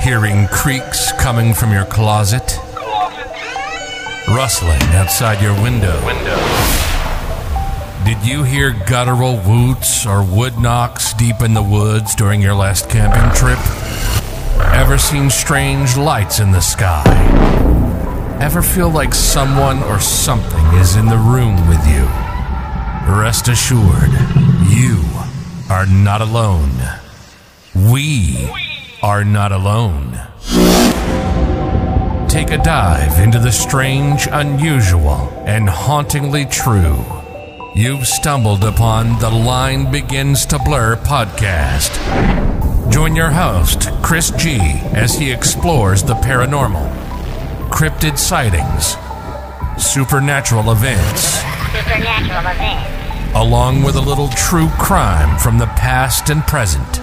Hearing creaks coming from your closet, rustling outside your window. Did you hear guttural woots or wood knocks deep in the woods during your last camping trip? Ever seen strange lights in the sky? Ever feel like someone or something is in the room with you? Rest assured, you are not alone. We are not alone. Take a dive into the strange, unusual, and hauntingly true. You've stumbled upon the Line Begins to Blur podcast. Join your host, Chris G, as he explores the paranormal, cryptid sightings, supernatural events, Supernatural events. along with a little true crime from the past and present.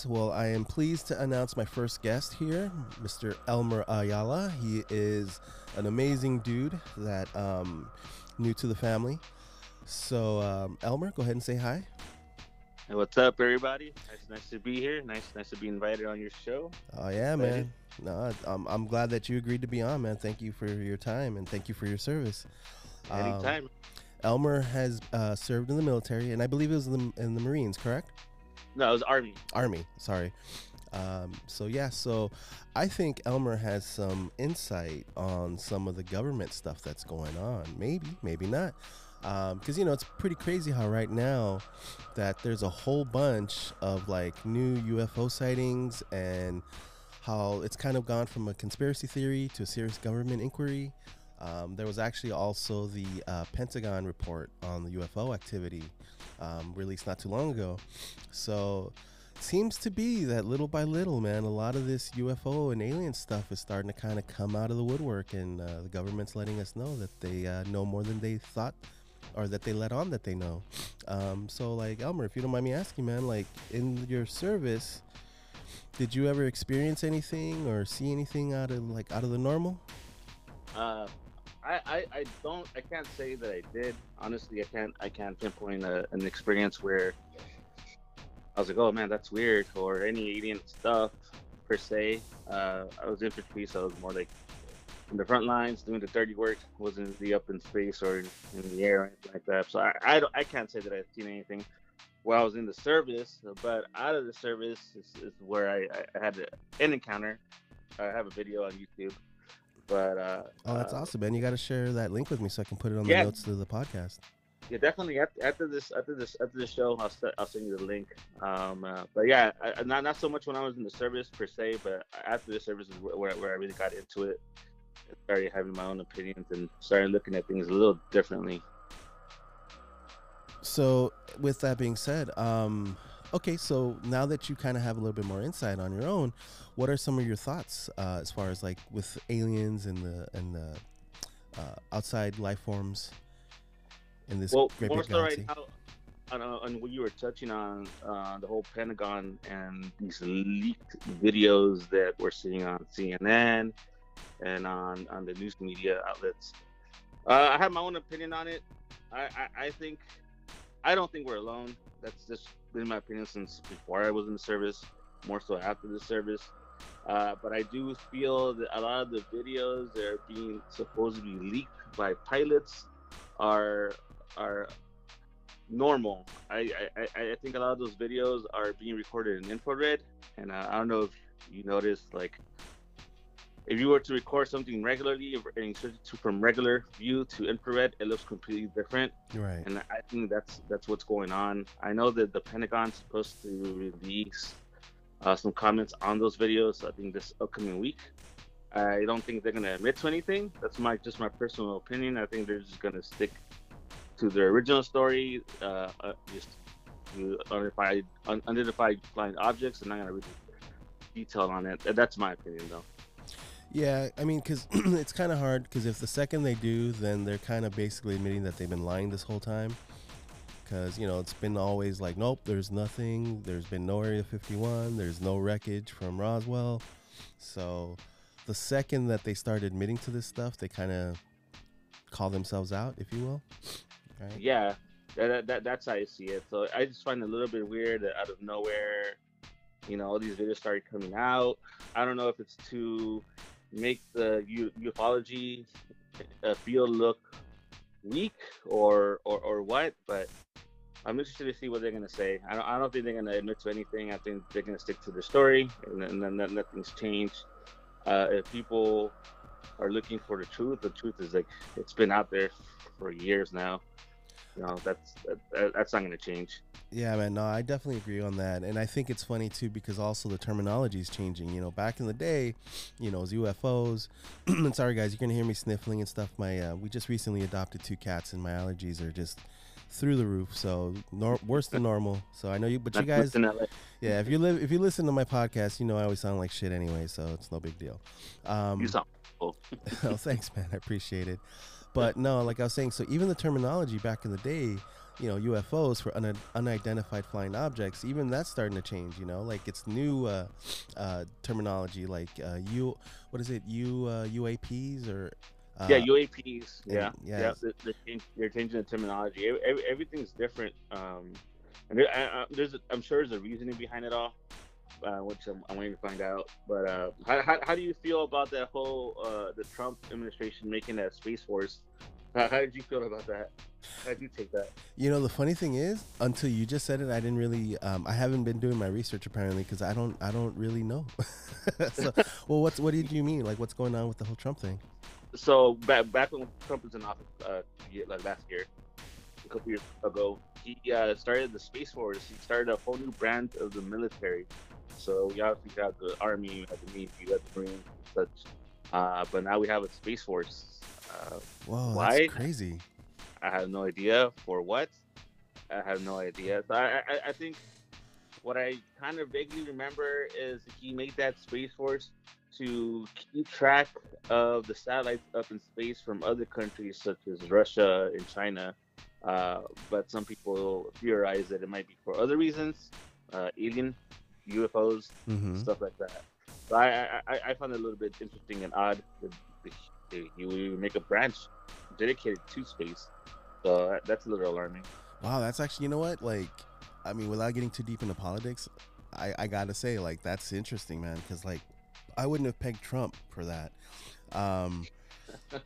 Guys. Well, I am pleased to announce my first guest here, Mr. Elmer Ayala. He is an amazing dude that um, new to the family. So, um, Elmer, go ahead and say hi. Hey, what's up, everybody? Nice, nice to be here. Nice, nice to be invited on your show. Oh yeah, man. No, I'm, I'm glad that you agreed to be on, man. Thank you for your time and thank you for your service. Um, Anytime. Elmer has uh, served in the military, and I believe it was in the, in the Marines, correct? No, it was Army. Army, sorry. Um, so yeah, so I think Elmer has some insight on some of the government stuff that's going on. Maybe, maybe not. Because you know it's pretty crazy how right now that there's a whole bunch of like new UFO sightings and how it's kind of gone from a conspiracy theory to a serious government inquiry. Um, there was actually also the uh, Pentagon report on the UFO activity um, released not too long ago. So seems to be that little by little, man, a lot of this UFO and alien stuff is starting to kind of come out of the woodwork, and uh, the government's letting us know that they uh, know more than they thought, or that they let on that they know. Um, so, like Elmer, if you don't mind me asking, man, like in your service, did you ever experience anything or see anything out of like out of the normal? Uh, I, I, I don't. I can't say that I did. Honestly, I can't. I can't pinpoint a, an experience where I was like, "Oh man, that's weird," or any alien stuff per se. Uh, I was infantry, so it was more like in the front lines doing the dirty work. Wasn't the up in space or in the air or anything like that. So I, I, I can't say that I've seen anything while I was in the service. But out of the service is, is where I, I had an encounter. I have a video on YouTube. But uh, Oh, that's uh, awesome, man! You got to share that link with me so I can put it on Yeah. the notes to the podcast. Yeah, definitely. After, after this, after this, after the show, I'll se- I'll send you the link. Um, uh, but yeah, I, not not so much when I was in the service per se, but after the service is where, where, I really got into it. Started having my own opinions and started looking at things a little differently. So, with that being said, um, okay, so now that you kind of have a little bit more insight on your own, what are some of your thoughts uh, as far as like with aliens and the and the uh, outside life forms in this well, great more big galaxy? right now, on, uh, on what you were touching on, uh, the whole Pentagon and these leaked videos that we're seeing on CNN and on, on the news media outlets. Uh, I have my own opinion on it. I, I, I think, I don't think we're alone. That's just been my opinion since before I was in the service, more so after the service. Uh, but I do feel that a lot of the videos that are being supposedly leaked by pilots are are normal. I, I, I- think a lot of those videos are being recorded in infrared, and uh, I don't know if you noticed, like, if you were to record something regularly and switch it to from regular view to infrared, it looks completely different. right. And I think that's that's what's going on. I know that the Pentagon's supposed to release uh, some comments on those videos. I think this upcoming week. I don't think they're gonna admit to anything. That's my just my personal opinion. I think they're just gonna stick to their original story, uh, uh, just unidentified, un- unidentified flying objects, and not gonna really detail on it. That's my opinion, though. Yeah, I mean, because it's kind of hard. Because if the second they do, then they're kind of basically admitting that they've been lying this whole time. Because you know it's been always like, nope, there's nothing. There's been no Area 51. There's no wreckage from Roswell. So the second that they start admitting to this stuff, they kind of call themselves out, if you will. Right? Yeah, that, that, that's how I see it. So I just find it a little bit weird that out of nowhere, you know, all these videos started coming out. I don't know if it's to make the ufology uh, field look weak or, or or what, but I'm interested to see what they're gonna say. I don't, I don't think they're gonna admit to anything. I think they're gonna stick to the story, and then, then nothing's changed. Uh, if people are looking for the truth, the truth is like it's been out there for years now. Know, that's that, that's not going to change. Yeah, man. No, I definitely agree on that, and I think it's funny too because also the terminology is changing. You know, back in the day, you know, it was UFOs. and sorry, guys, you're gonna hear me sniffling and stuff. My uh, we just recently adopted two cats, and my allergies are just through the roof. So nor- worse than normal. So I know you, but you guys, yeah. If you live, if you listen to my podcast, you know I always sound like shit anyway, so it's no big deal. Um, you sound. oh, thanks, man. I appreciate it. But no, like I was saying, so even the terminology back in the day, you know, UFOs for un- unidentified flying objects, even that's starting to change. You know, like it's new uh, uh, terminology, like uh, U, what is it, U uh, UAPs or uh, yeah, UAPs. Yeah, yeah. yeah they're, they're, changing the terminology. Every, everything's different. Um, and there, I, I, there's, I'm sure there's a reasoning behind it all uh, which I'm, I'm, waiting to find out. But uh, how, how, how, do you feel about that whole uh, the Trump administration making that space force? How, how, did you feel about that? How did you take that? You know, the funny thing is, until you just said it, I didn't really. Um, I haven't been doing my research apparently because I don't. I don't really know. so, well, what's what did you mean? Like, what's going on with the whole Trump thing? So back back when Trump was in office, uh, like last year, a couple years ago, he uh, started the Space Force. He started a whole new branch of the military so we obviously got the Army, we have the Navy, we got the Marines, such. Uh, but now we have a Space Force. Uh, Whoa, why? that's crazy. I have no idea for what. I have no idea. So I, I, I think what I kind of vaguely remember is he made that Space Force to keep track of the satellites up in space from other countries such as Russia and China. Uh, but some people theorize that it might be for other reasons, uh, alien UFOs, mm-hmm. stuff like that. So I, I, I found it a little bit interesting and odd that you make a branch dedicated to space. So that's a little alarming. Wow, that's actually, you know what? Like, I mean, without getting too deep into politics, I, I gotta say, like, that's interesting, man. Because, like, I wouldn't have pegged Trump for that. Um,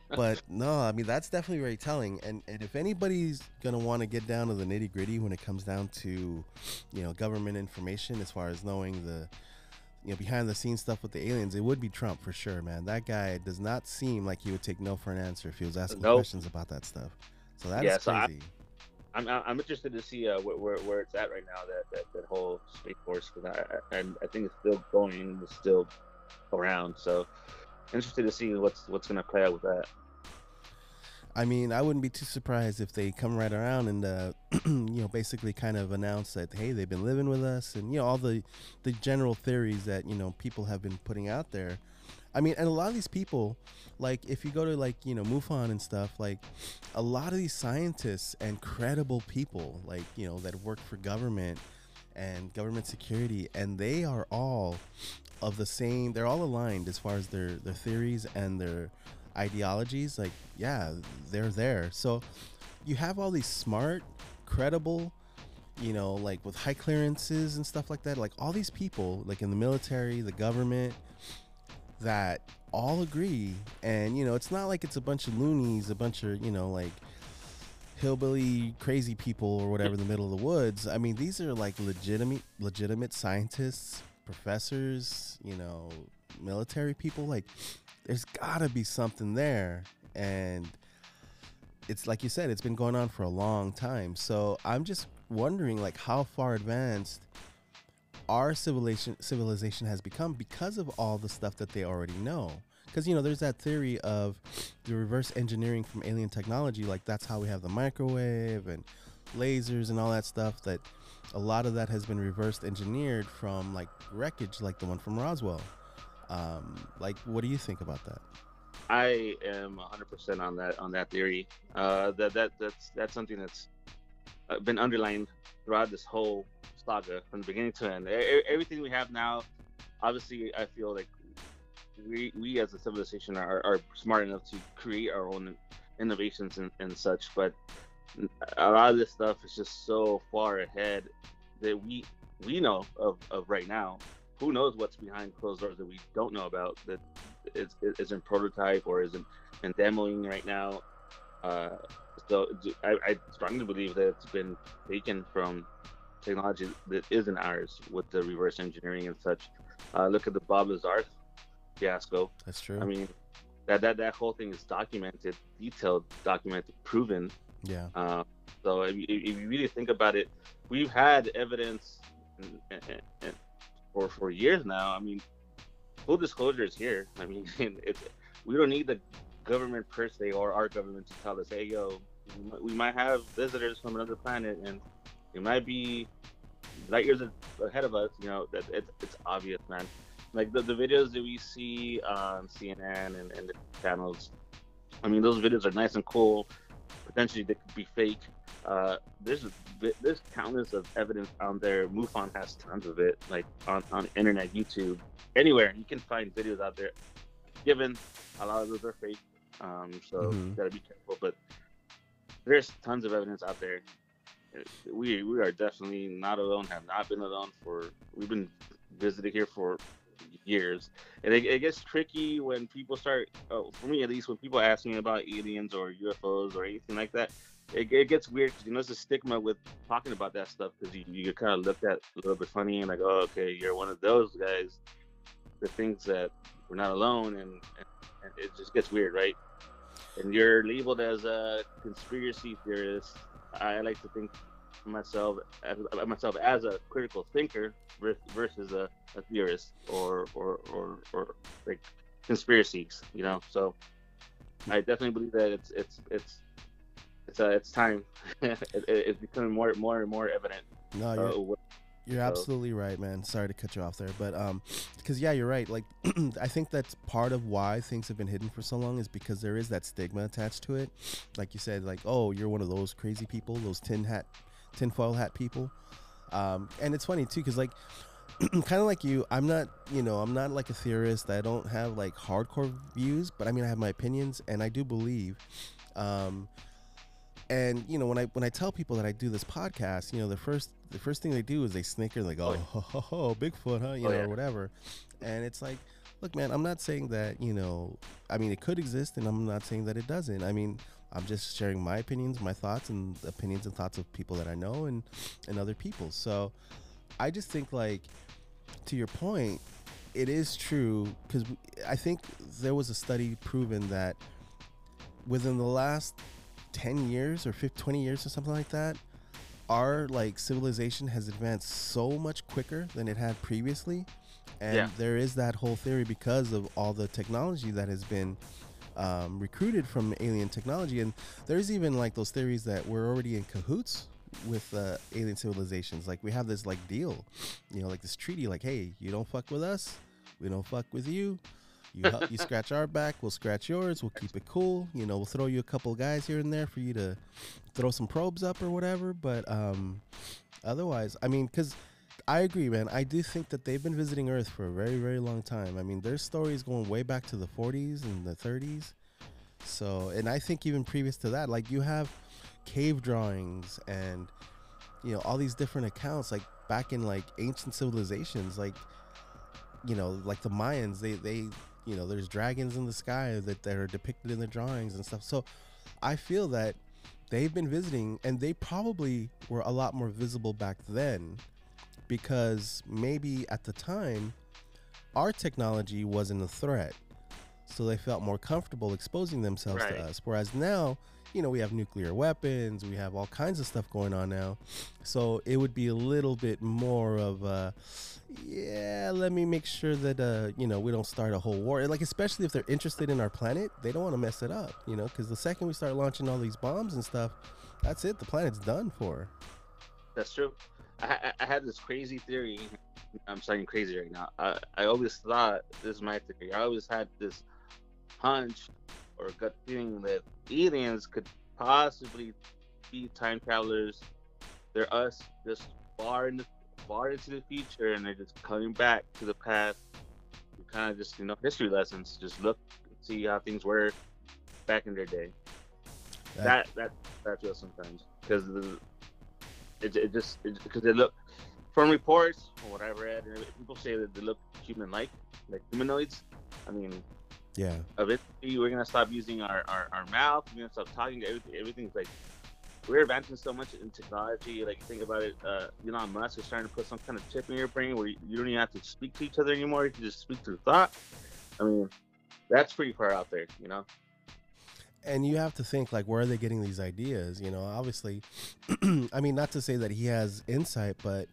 but no, I mean that's definitely very telling. And and if anybody's gonna want to get down to the nitty gritty when it comes down to, you know, government information as far as knowing the, you know, behind the scenes stuff with the aliens, it would be Trump for sure, man. That guy does not seem like he would take no for an answer if he was asking nope. questions about that stuff. So that's yeah, so crazy. I, I'm, I'm interested to see uh, where, where, where it's at right now that that, that whole space force because I, I I think it's still going, it's still around. So interested to see what's what's gonna play out with that. I mean, I wouldn't be too surprised if they come right around and, uh, you know, basically kind of announce that hey, they've been living with us, and you know all the the general theories that you know people have been putting out there. I mean, and a lot of these people, like if you go to like you know MUFON and stuff, like a lot of these scientists and credible people, like you know that work for government and government security, and they are all of the same. They're all aligned as far as their their theories and their ideologies. Like, yeah, they're there. So you have all these smart, credible, you know, like with high clearances and stuff like that. Like all these people, like in the military, the government, that all agree. And you know, it's not like it's a bunch of loonies, a bunch of you know, like hillbilly crazy people or whatever in the middle of the woods. I mean, these are like legitimate legitimate scientists professors, you know, military people. Like, there's got to be something there. And it's like you said, it's been going on for a long time. So I'm just wondering, like, how far advanced our civilization civilization has become because of all the stuff that they already know. Because you know, there's that theory of the reverse engineering from alien technology. Like that's how we have the microwave and lasers and all that stuff. That a lot of that has been reversed engineered from like wreckage, like the one from Roswell. Um, like, what do you think about that? I am 100% on that on that theory. Uh, that that that's that's something that's been underlined throughout this whole saga from the beginning to end. E- everything we have now, obviously, I feel like we we as a civilization are, are smart enough to create our own innovations and, and such, but a lot of this stuff is just so far ahead that we we know of, of right now. Who knows what's behind closed doors that we don't know about that is, is in prototype or isn't in demoing right now. Uh, so I, I, strongly believe that it's been taken from technology that isn't ours with the reverse engineering and such. Uh, look at the Bob Lazar fiasco. That's true. I mean, that that that whole thing is documented, detailed, documented, proven. Yeah. Uh, so if, if, you really think about it, we've had evidence for for years now. I mean, full disclosure is here. I mean, it's we don't need the government per se or our government to tell us, hey, yo, we might have visitors from another planet and it might be light years ahead of us. You know, that it's, it's obvious, man like the, the videos that we see on CNN and, and the channels. I mean, those videos are nice and cool. Potentially, they could be fake. Uh, there's there's countless of evidence on there. MUFON has tons of it, like on, on internet, YouTube, anywhere you can find videos out there. Given a lot of those are fake, um, so mm-hmm. you gotta be careful. But there's tons of evidence out there. We we are definitely not alone. Have not been alone for. We've been visited here for years. And it, it gets tricky when people start, oh, for me at least, when people ask me about aliens or UFOs or anything like that, it, it gets weird because you know there's a stigma with talking about that stuff because you, you get kind of looked at a little bit funny and like, oh, okay, you're one of those guys that thinks that we're not alone, and, and it just gets weird, right? And you're labeled as a conspiracy theorist. I like to think myself as, myself as a critical thinker versus a, a theorist or, or or or like conspiracies, you know. So I definitely believe that it's it's it's it's uh, it's time. it, it's becoming more more and more evident. No, you're, uh, you're so. absolutely right, man. Sorry to cut you off there, but um, because yeah, you're right. Like, I think that's part of why things have been hidden for so long is because there is that stigma attached to it. Like you said, like, oh, you're one of those crazy people, those tin hat tinfoil hat people. Um, and it's funny too, because like, kind of like you, I'm not, you know, I'm not like a theorist. I don't have like hardcore views, but I mean, I have my opinions, and I do believe. Um, and you know, when I when I tell people that I do this podcast, you know, the first the first thing they do is they snicker, and like, oh, ho, ho, ho, Bigfoot, huh? You oh, know, yeah. or whatever. And it's like, look, man, I'm not saying that, you know, I mean, it could exist, and I'm not saying that it doesn't. I mean, I'm just sharing my opinions, my thoughts, and opinions and thoughts of people that I know and and other people. So I just think like to your point, it is true because I think there was a study proven that within the last 10 years or 50, 20 years or something like that, our like civilization has advanced so much quicker than it had previously. And yeah. there is that whole theory because of all the technology that has been um, recruited from alien technology. And there's even like those theories that we're already in cahoots with uh, alien civilizations. Like we have this like deal, you know, like this treaty. Like, hey, you don't fuck with us, we don't fuck with you. You you scratch our back, we'll scratch yours. We'll keep it cool. You know, we'll throw you a couple guys here and there for you to throw some probes up or whatever. But um, otherwise, I mean, because I agree, man. I do think that they've been visiting Earth for a very, very long time. I mean, there's stories going way back to the 40s and the 30s. So, and I think even previous to that, like you have cave drawings and you know all these different accounts, like back in like ancient civilizations, like you know, like the Mayans. They they you know, there's dragons in the sky that, that are depicted in the drawings and stuff. So, I feel that they've been visiting, and they probably were a lot more visible back then because maybe at the time our technology wasn't a threat. so they felt more comfortable exposing themselves Right. to us. Whereas now, you know, we have nuclear weapons, we have all kinds of stuff going on now, so it would be a little bit more of a, yeah, let me make sure that uh, you know, we don't start a whole war. Like especially if they're interested in our planet, they don't want to mess it up, you know, because the second we start launching all these bombs and stuff, that's it. The planet's done for. That's true. I, I, had this crazy theory. I'm sounding crazy right now. I, I always thought this is my theory. I always had this hunch or gut feeling that aliens could possibly be time travelers. They're us, just far in the far into the future, and they're just coming back to the past. Kind of just you know history lessons. Just look, and see how things were back in their day. That that that feels sometimes because it, it just because they look from reports from what I read, people say that they look human-like, like humanoids. I mean, yeah. eventually we're gonna stop using our, our, our mouth. We're gonna stop talking. Everything, everything's like we're advancing so much in technology. Like think about it. Uh, Elon Musk is trying to put some kind of chip in your brain where you, you don't even have to speak to each other anymore. You can just speak through thought. I mean, that's pretty far out there, you know. And you have to think like where are they getting these ideas you know? Obviously i mean not to say that he has insight but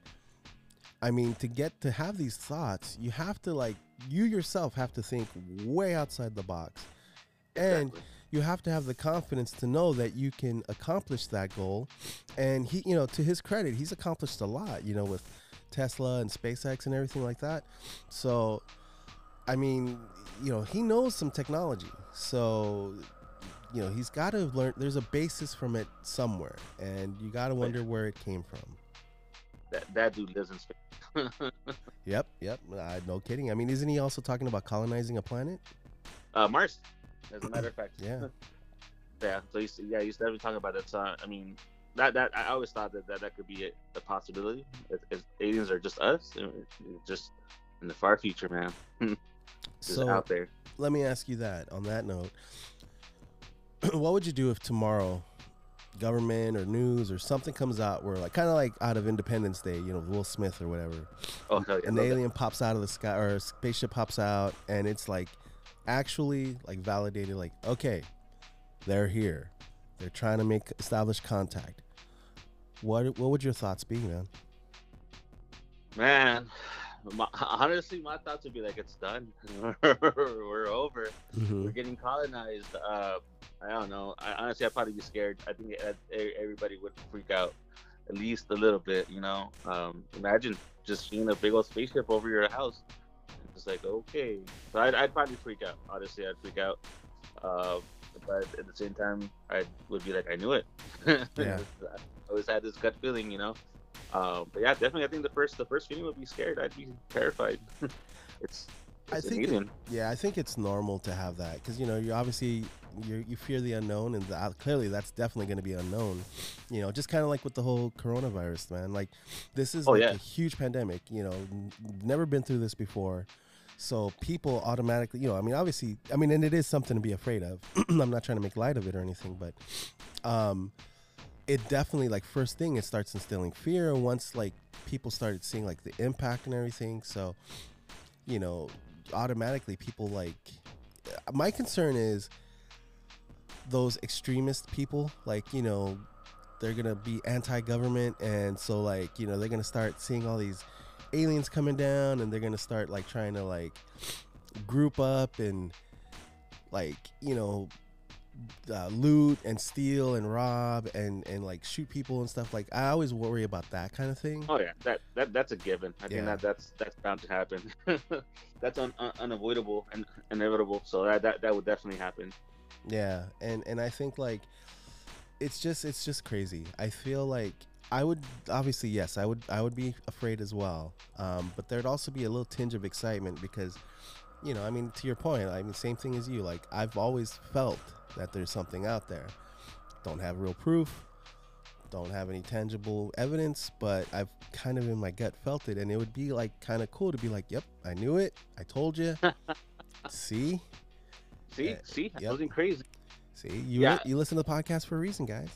i mean to get to have these thoughts you have to like you yourself have to think way outside the box. And Exactly. you have to have the confidence to know that you can accomplish that goal. And he you know to his credit he's accomplished a lot you know with tesla and spacex and everything like that. So i mean you know he knows some technology. So you know he's got to learn there's a basis from it somewhere and you got to wonder where it came from that that dude lives in space. yep yep uh, no kidding i mean isn't he also talking about colonizing a planet uh, Mars, as a matter of fact. Yeah. yeah. So he's, yeah, he's definitely talking about that. So I mean, that that I always thought that that, that could be a, a possibility. If, if aliens are just us, just in the far future, man. Just so out there. let me ask you that on that note what would you do if tomorrow government or news or something comes out where like kind of like out of independence day you know will smith or whatever Oh hell yeah! an that. alien pops out of the sky or a spaceship pops out and it's like actually like validated like okay they're here they're trying to make establish contact what what would your thoughts be man Man, my, honestly, my thoughts would be like, it's done. We're over. Mhm. We're getting colonized. Uh, I don't know. I, honestly, I'd probably be scared. I think everybody would freak out at least a little bit. You know, um, imagine just seeing a big old spaceship over your house. It's like okay, so I'd, I'd probably freak out. Honestly, I'd freak out. Uh, but at the same time, I would be like, I knew it. Yeah. I always had this gut feeling, you know. Um, but yeah, definitely, I think the first the first feeling would be scared. I'd be terrified. it's, I it's an think it- yeah i think it's normal to have that because you know you obviously you you fear the unknown and the, clearly that's definitely going to be unknown you know just kind of like with the whole coronavirus man like this is Oh, like yeah. a huge pandemic you know n- never been through this before so people automatically you know i mean obviously i mean and it is something to be afraid of i'm not trying to make light of it or anything but um it definitely like first thing it starts instilling fear once like people started seeing like the impact and everything. So you know automatically people like my concern is those extremist people like you know they're gonna be anti-government. And so like you know they're gonna start seeing all these aliens coming down and they're gonna start like trying to like group up and like you know uh, loot and steal and rob and and like shoot people and stuff like i always worry about that kind of thing Oh yeah, that, that that's a given. I Yeah. think that that's that's bound to happen. that's un, un, unavoidable and inevitable. So that, that that would definitely happen. Yeah, and and I think like it's just it's just crazy. I feel like I would obviously yes, I would I would be afraid as well. Um, but there'd also be a little tinge of excitement because you know, I mean to your point, I mean same thing as you. Like I've always felt that there's something out there. Don't have real proof, don't have any tangible evidence, but I've kind of in my gut felt it and it would be like kind of cool to be like, "Yep, I knew it. I told you." See? See, Yeah, see, yep. I wasn't crazy. See, you Yeah. li- you listen to the podcast for a reason, guys.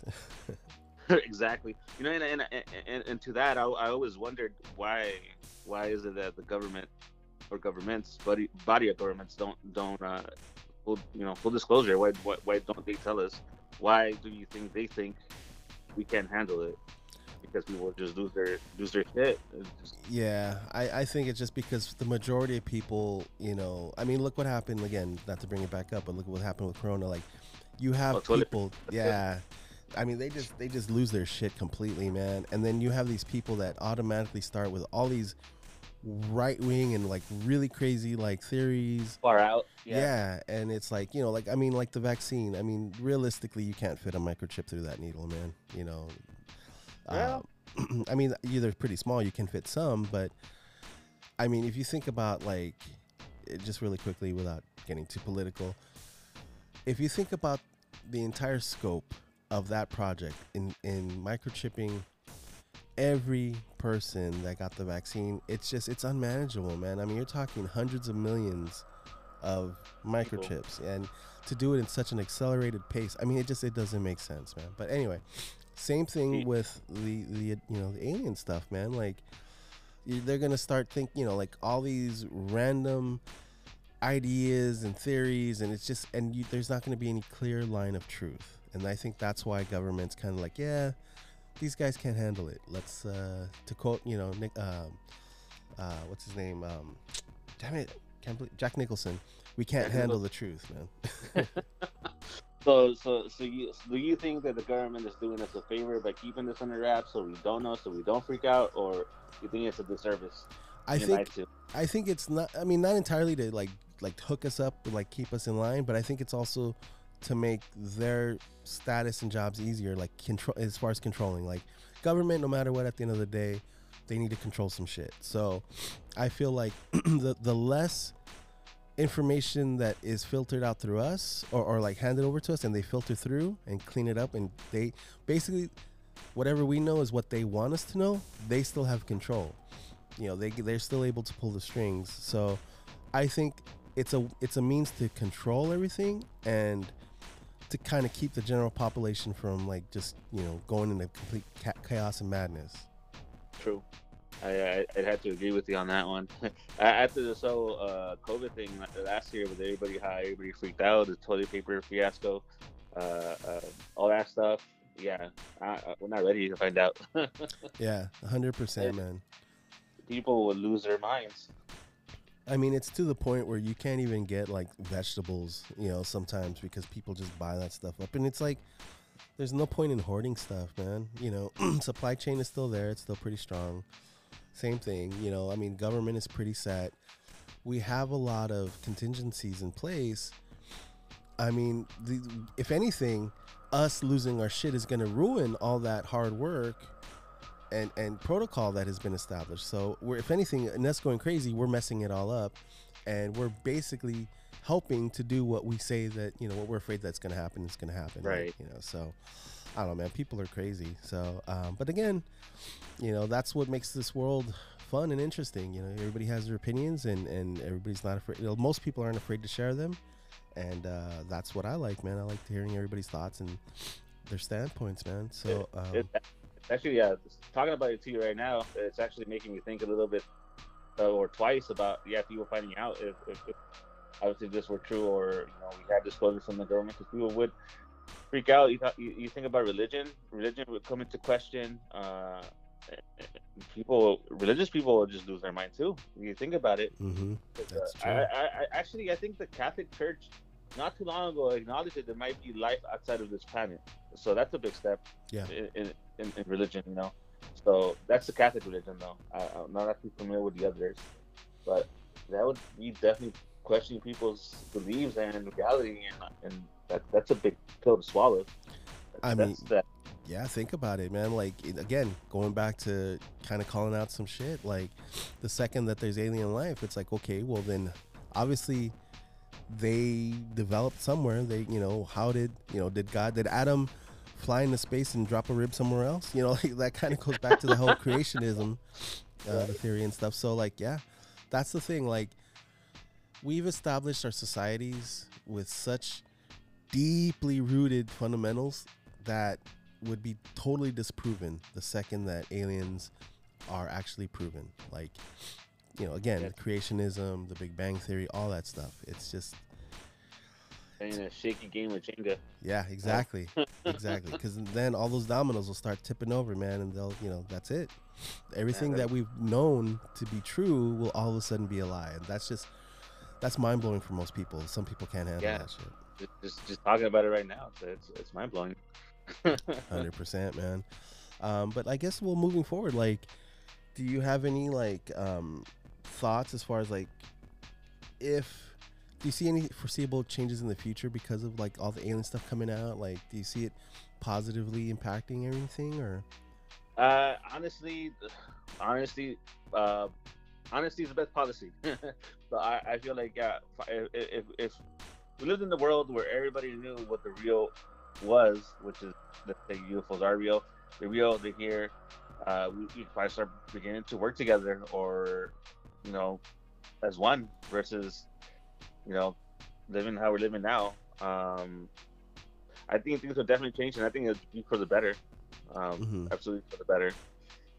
exactly. You know, and and, and, and, and to that, I, I always wondered why why is it that the government or governments, body body of governments don't don't uh, full, you know, full disclosure. Why, why, why don't they tell us? Why do you think they think we can't handle it? Because people just lose their lose their shit. Just- Yeah, I, I think it's just because the majority of people, you know, I mean, look what happened again. Not to bring it back up, but look what happened with Corona. Like, you have Oh, people, yeah. I mean, they just they just lose their shit completely, man. And then you have these people that automatically start with all these right wing and like really crazy like theories. far out. Yeah. and it's like you know, like I mean, like the vaccine. I mean, realistically, you can't fit a microchip through that needle, man. You know. Yeah. Um, I mean, either pretty small, you can fit some, but I mean, if you think about like, just really quickly without getting too political, if you think about the entire scope of that project in in microchipping every person that got the vaccine, it's just it's unmanageable, man. I mean, you're talking hundreds of millions of microchips, and to do it in such an accelerated pace, I mean, it just it doesn't make sense, man. But anyway, same thing with the the you know the alien stuff, man. Like they're gonna start think you know like all these random ideas and theories and it's just and you, there's not going to be any clear line of truth and i think that's why government's kind of like yeah these guys can't handle it let's uh to quote you know nick um uh what's his name um damn it can't believe jack nicholson we can't handle the truth man So, so, so you so do you think that the government is doing us a favor by keeping this under wraps so we don't know, so we don't freak out, or you think it's a disservice? i in think? I think it's not. I mean, not entirely to like like hook us up, and, like keep us in line, but I think it's also to make their status and jobs easier, like control as far as controlling. Like government, no matter what, at the end of the day, they need to control some shit. So I feel like the the less information that is filtered out through us or, or like handed over to us and they filter through and clean it up and they basically whatever we know is what they want us to know they still have control you know they they're still able to pull the strings so i think it's a it's a means to control everything and to kind of keep the general population from like just you know going into complete chaos and madness True. I, I I'd have to agree with you on that one. After this whole uh, COVID thing last year, with everybody high, everybody freaked out, the toilet paper fiasco, uh, uh, all that stuff. Yeah, I, we're not ready to find out. yeah 100% man People would lose their minds. I mean, it's to the point where you can't even get like vegetables, you know, sometimes because people just buy that stuff up. And it's like, there's no point in hoarding stuff, man. You know, supply chain is still there, it's still pretty strong. Same thing, you know, I mean, government is pretty set. We have a lot of contingencies in place. I mean, the, if anything, us losing our shit is going to ruin all that hard work and and protocol that has been established. So we're if anything, and us going crazy, we're messing it all up, and we're basically helping to do what we say that you know what we're afraid that's going to happen is going to happen. Right. You know. So I don't know, man. People are crazy. So, um, but again, you know, that's what makes this world fun and interesting. You know, everybody has their opinions, and and everybody's not afraid. You know, most people aren't afraid to share them, and uh, that's what I like, man. I like hearing everybody's thoughts and their standpoints, man. So. Um, actually, yeah, talking about it to you right now, it's actually making me think a little bit uh, or twice about yeah, people finding out if, if, if obviously this were true or you know we had disclosure from the government because people would freak out. You, thought, you you think about religion, religion would come into question. Uh, people, religious people will just lose their mind too. You think about it. hmm That's uh, I, I actually I think the Catholic Church not too long ago acknowledged that there might be life outside of this planet. So that's a big step. Yeah. In in, in, religion, you know. So that's the Catholic religion, though. I, I'm not actually familiar with the others, but that would be definitely questioning people's beliefs and reality, and and that that's a big pill to swallow. I That's mean, that. yeah think about it man like it- again going back to kind of calling out some shit like the second that there's alien life it's like okay well then obviously they developed somewhere they you know how did you know did god did adam fly into space and drop a rib somewhere else? You know like, that kind of goes back to the whole creationism uh, the theory and stuff. So like yeah that's the thing. Like we've established our societies with such deeply rooted fundamentals that would be totally disproven the second that aliens are actually proven. Like, you know, again, Yeah. creationism, the Big Bang Theory, all that stuff. It's just, Playing a shaky game of Jenga. Yeah, exactly, exactly. Because then all those dominoes will start tipping over, man, and they'll, you know, that's it. Everything that we've known to be true will all of a sudden be a lie, and that's just that's mind blowing for most people. Some people can't handle Yeah. that shit. Just, just, talking about it right now, so it's, it's mind blowing. Hundred percent, man. Um, but I guess well, moving forward, like, do you have any like um, thoughts as far as like if do you see any foreseeable changes in the future because of like all the alien stuff coming out? Like, do you see it positively impacting everything, or Uh, honestly, honestly, uh, honesty is the best policy. so I, I feel like yeah, if, if if we lived in the world where everybody knew what the real was, which is let's say UFOs are real, they're real, they're here. Uh, we we probably start beginning to work together, or you know, as one versus you know living how we're living now. Um, I think things will definitely change, and I think it'll be for the better. Um, Mhm. Absolutely for the better,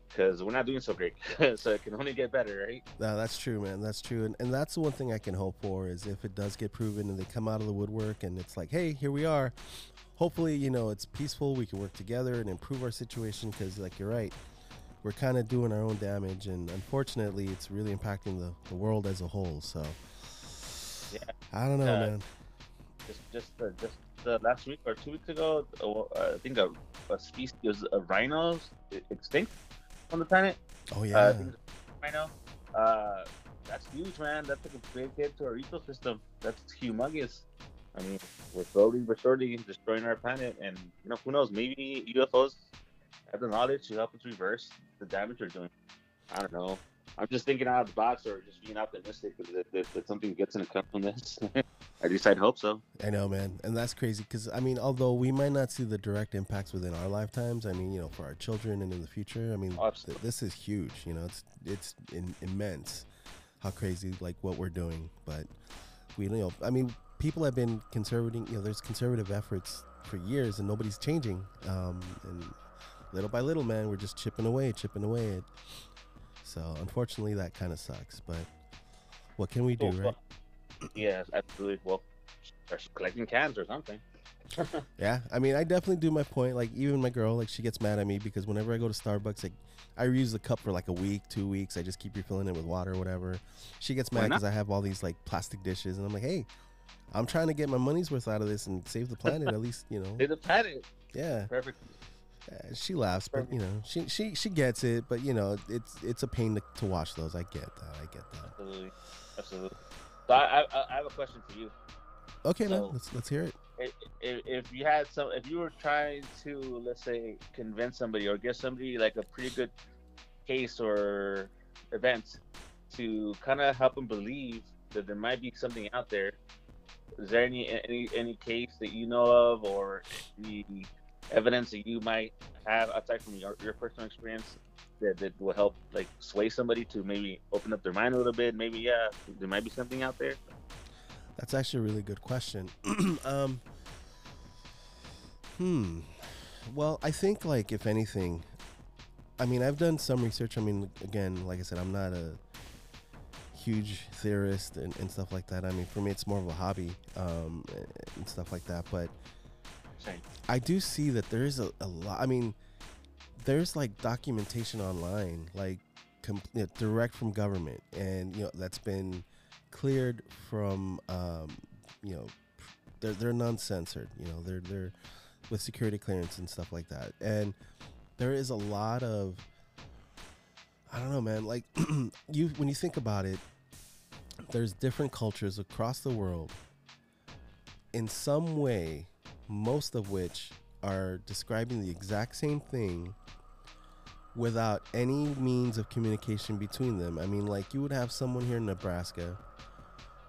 because we're not doing so great. so it can only get better, right? No, that's true, man. That's true, and and that's the one thing I can hope for is if it does get proven and they come out of the woodwork and it's like, hey, here we are. Hopefully, you know, it's peaceful. We can work together and improve our situation because, like you're right, we're kind of doing our own damage, and unfortunately, it's really impacting the, the world as a whole. So, Yeah. I don't know, Yeah. man. Just just uh, just uh, last week or two weeks ago, uh, I think a, a species of rhinos extinct on the planet. Oh Uh, I yeah, rhino. Uh, that's huge, man. That's like a big hit to our ecosystem. That's humongous. I mean, we're slowly but surely destroying our planet, and you know, who knows? Maybe UFOs have the knowledge to help us reverse the damage we're doing. I don't know. I'm just thinking out of the box, or just being optimistic that, that, that something gets to come from this. At least I'd hope so. I know, man, and that's crazy because I mean, although we might not see the direct impacts within our lifetimes, I mean, you know, for our children and in the future, I mean, th- this is huge. You know, it's it's in, immense how crazy like what we're doing. But we, you know, I mean, people have been conservating. You know, there's conservative efforts for years, and nobody's changing. Um, and little by little, man, we're just chipping away, chipping away. At, so unfortunately, that kind of sucks. But what can we do, Cool. right? Yeah, absolutely. Well, start collecting cans or something. Yeah, I mean, I definitely do my point. Like, even my girl, like, she gets mad at me because whenever I go to Starbucks, like, I reuse the cup for like a week, two weeks. I just keep refilling it with water or whatever. She gets mad because I have all these like plastic dishes, and I'm like, hey, I'm trying to get my money's worth out of this and save the planet at least, you know. They the planet. Yeah, Perfect. Uh, she laughs, but you know, she she she gets it. But you know, it's it's a pain to, to wash those. I get that. I get that. Absolutely. Absolutely. So I, I, I have a question for you. Okay, man, So- let's let's hear it. if, if if you had some if you were trying to let's say convince somebody or give somebody like a pretty good case or event to kind of help them believe that there might be something out there is there any any any case that you know of or any evidence that you might have aside from your, your personal experience that, that will help like sway somebody to maybe open up their mind a little bit maybe yeah there might be something out there That's actually a really good question. um, hmm. Well, I think like if anything, I mean, I've done some research. I mean, again, like I said, I'm not a huge theorist and, and stuff like that. I mean, for me, it's more of a hobby um, and stuff like that. But I do see that there is a, a lot. I mean, there's like documentation online, like com- you know, direct from government, and you know that's been cleared from, um, you know, they're they're non-censored. You know, they're they're with security clearance and stuff like that. And there is a lot of, I don't know, man. Like you, when you think about it, there's different cultures across the world. In some way, most of which are describing the exact same thing without any means of communication between them. I mean, like you would have someone here in Nebraska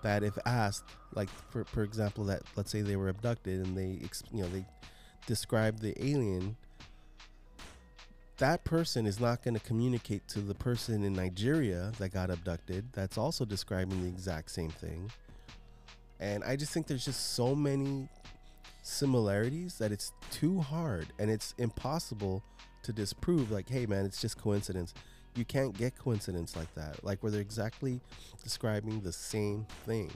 that, if asked, like for for example, that let's say they were abducted and they, you know, they describe the alien. That person is not going to communicate to the person in Nigeria that got abducted. That's also describing the exact same thing. And I just think there's just so many similarities that it's too hard and it's impossible to disprove like hey man it's just coincidence you can't get coincidence like that like where they're exactly describing the same thing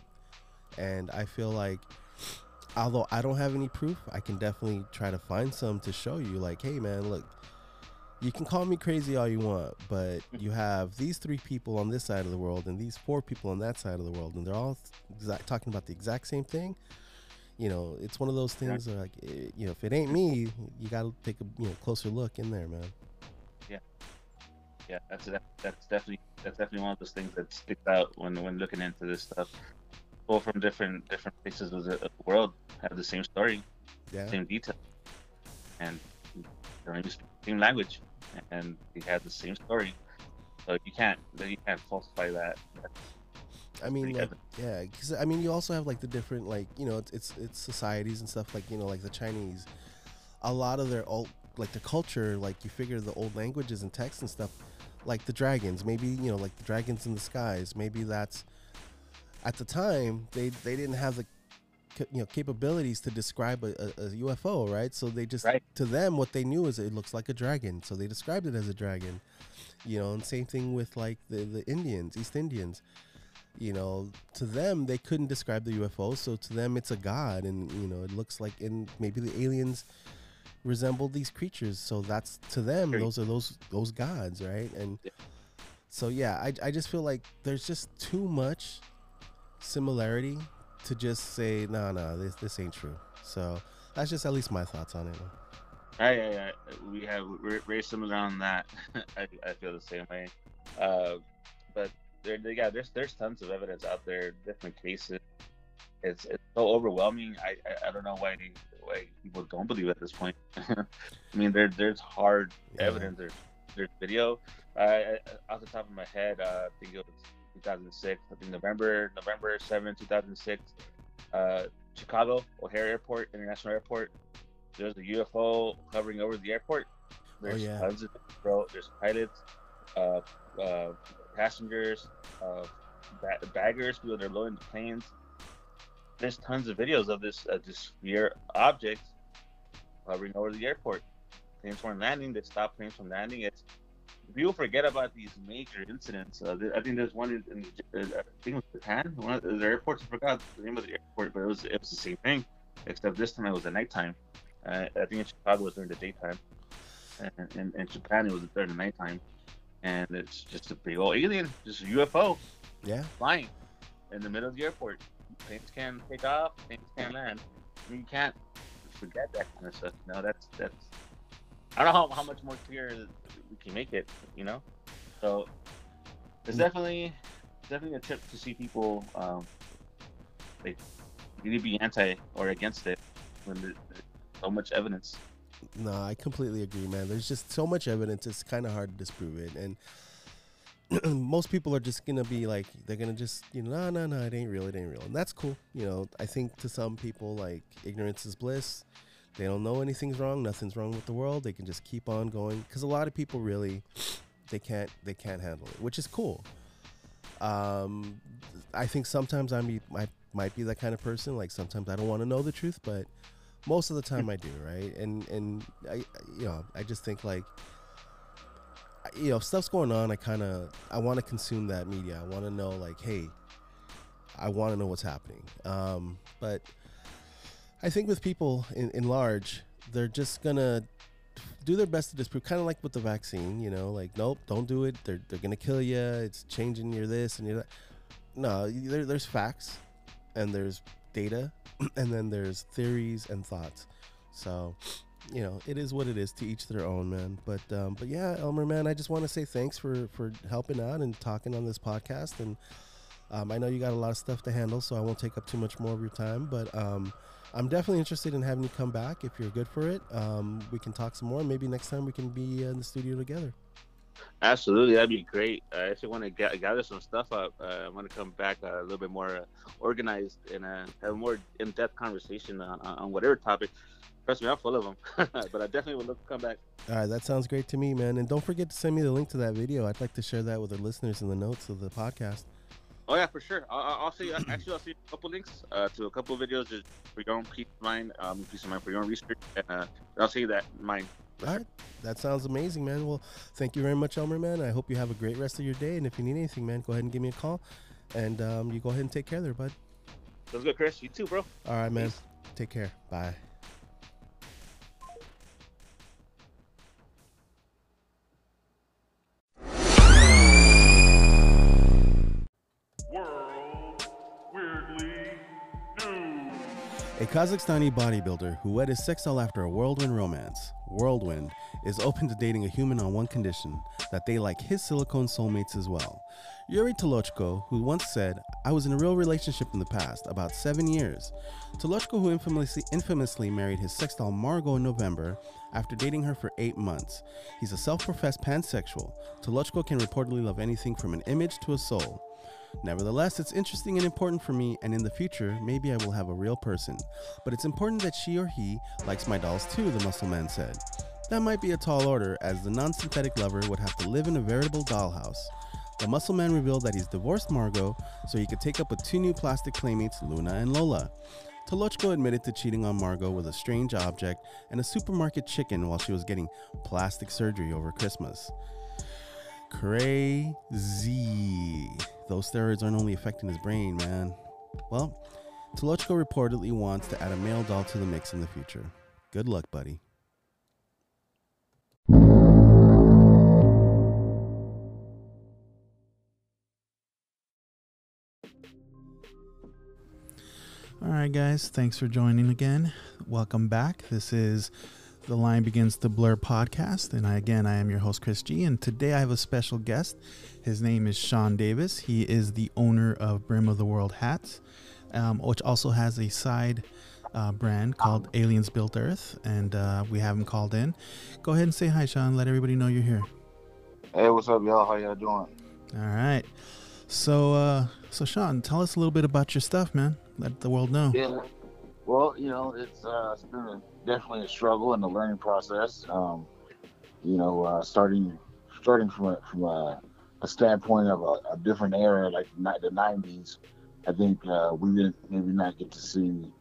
and i feel like although I don't have any proof, I can definitely try to find some to show you. Like, hey, man, look, you can call me crazy all you want, but you have these three people on this side of the world and these four people on that side of the world, and they're all exact, talking about the exact same thing. You know, it's one of those things where, like, eh, you know, if it ain't me, you got to take a you know closer look in there, man. Yeah, yeah, that's that's definitely that's definitely one of those things that sticks out when when looking into this stuff. People from different different places of the, of the world have the same story, Yeah, same detail, and the same language, and they have the same story. So you can't you can't falsify that. That's I mean, like, yeah, because I mean, you also have like the different, like you know, it's, it's it's societies and stuff like you know, like the Chinese. A lot of their old, like the culture, like you figure the old languages and texts and stuff, like the dragons. Maybe you know, like the dragons in the skies. Maybe that's at the time they they didn't have the you know capabilities to describe a, a, a UFO, right? So they just Right. to them what they knew is it looks like a dragon, so they described it as a dragon. You know, and same thing with like the the Indians, East Indians you know to them they couldn't describe the ufo so to them it's a god and you know it looks like and maybe the aliens resemble these creatures so that's to them those are those those gods right and Yeah. so yeah I, I just feel like there's just too much similarity to just say no no this this ain't true so that's just at least my thoughts on it I, I, I, we have we're very similar on that. I, I feel the same way. Uh, but there, there- yeah, there's there's tons of evidence out there, different cases. It's it's so overwhelming. I I, I don't know why why people don't believe at this point. I mean, there there's hard Yeah. evidence. There's there's video. I, I off the top of my head, uh, I think it was 2006. I think November November 7, 2006. Uh, Chicago O'Hare Airport, International Airport. There's a UFO hovering over the airport. There's yeah. tons of bro. There's pilots, uh, uh, passengers, uh, ba- baggers, people that are loading the planes. There's tons of videos of this uh, this sphere object hovering over the airport. Planes weren't landing. They stopped planes from landing. It's people forget about these major incidents. Uh, I think there's one in, in I think it was Japan. One of the airports. I forgot the name of the airport, but it was it was the same thing, except this time it was at nighttime. Uh, I think in Chicago it was during the daytime, and in, in Japan it was during the nighttime. And it's just a big old alien, just a UFO yeah flying in the middle of the airport. Planes can take off, planes can land. You can't forget that kind of stuff. No, that's that's. I don't know how, how much more clear we can make it. You know, so it's Mm. definitely definitely a trip to see people um, like really be anti or against it when there's so much evidence. No, I completely agree, man. There's just so much evidence; it's kind of hard to disprove it, and most people are just gonna be like, they're gonna just, you know, no, no, no, it ain't real, it ain't real, and that's cool. You know, I think to some people, like, ignorance is bliss. They don't know anything's wrong, nothing's wrong with the world. They can just keep on going because a lot of people really, they can't, they can't handle it, which is cool. Um, I think sometimes I'm, I might be that kind of person. Like sometimes I don't want to know the truth, but most of the time I do, right? And and I, you know, I just think like, you know, stuff's going on. I kind of I want to consume that media. I want to know like, hey, I want to know what's happening. Um, but I think with people in, in large, they're just gonna do their best to disprove. Kind of like with the vaccine, you know, like nope, don't do it. They're they're gonna kill you. It's changing your this and your that. No, there, there's facts, and there's data, and then there's theories and thoughts. So, you know, it is what it is. To each their own, man. But um, but yeah, Elmer, man, I just want to say thanks for for helping out and talking on this podcast. And um, I know you got a lot of stuff to handle, so I won't take up too much more of your time. But um, I'm definitely interested in having you come back if you're good for it. Um, we can talk some more. Maybe next time we can be in the studio together. Absolutely, that'd be great. I actually want to ga- gather some stuff up. Uh, I want to come back uh, a little bit more uh, organized and uh, have a more in-depth conversation on, on whatever topic. Trust me, I'm full of them. but I definitely would love to come back. All right, that sounds great to me, man. And don't forget to send me the link to that video. I'd like to share that with the listeners in the notes of the podcast. Oh yeah, for sure. I'll, I'll see. Actually, I'll see a couple links uh, to a couple of videos just for your own peace of mind, um, peace of mind for your own research, and uh, I'll see that in mind. All right, that sounds amazing, man. Well, thank you very much, Elmer, man. I hope you have a great rest of your day. And if you need anything, man, go ahead and give me a call. And um, you go ahead and take care there, bud. Sounds good, Chris. You too, bro. All right, man. Peace. Take care. Bye. A Kazakhstani bodybuilder who wed his sex doll after a whirlwind romance, Whirlwind, is open to dating a human on one condition that they like his silicone soulmates as well. Yuri Tolochko, who once said, I was in a real relationship in the past, about seven years. Tolochko, who infamously, infamously married his sex doll Margot in November after dating her for eight months. He's a self professed pansexual. Tolochko can reportedly love anything from an image to a soul. Nevertheless, it's interesting and important for me, and in the future, maybe I will have a real person. But it's important that she or he likes my dolls too, the muscle man said. That might be a tall order, as the non synthetic lover would have to live in a veritable dollhouse. The muscle man revealed that he's divorced Margot so he could take up with two new plastic playmates, Luna and Lola. Tolochko admitted to cheating on Margot with a strange object and a supermarket chicken while she was getting plastic surgery over Christmas. Crazy. Those steroids aren't only affecting his brain, man. Well, Tolochko reportedly wants to add a male doll to the mix in the future. Good luck, buddy. All right, guys, thanks for joining again. Welcome back. This is the Line Begins to Blur podcast, and I, again, I am your host, Chris G. And today I have a special guest. His name is Shaun Davis. He is the owner of Brim of the World Hats, um, which also has a side uh, brand called Aliens Built Earth, and uh, we have him called in. Go ahead and say hi, Shaun. Let everybody know you're here. Hey, what's up, y'all? How y'all doing? All right. So, uh, so Sean, tell us a little bit about your stuff, man. Let the world know. Yeah. Well, you know, it's uh, it's been a, definitely a struggle and a learning process. Um, you know, uh, starting starting from a, from a, a standpoint of a, a different era, like the '90s. I think uh, we didn't maybe not get to see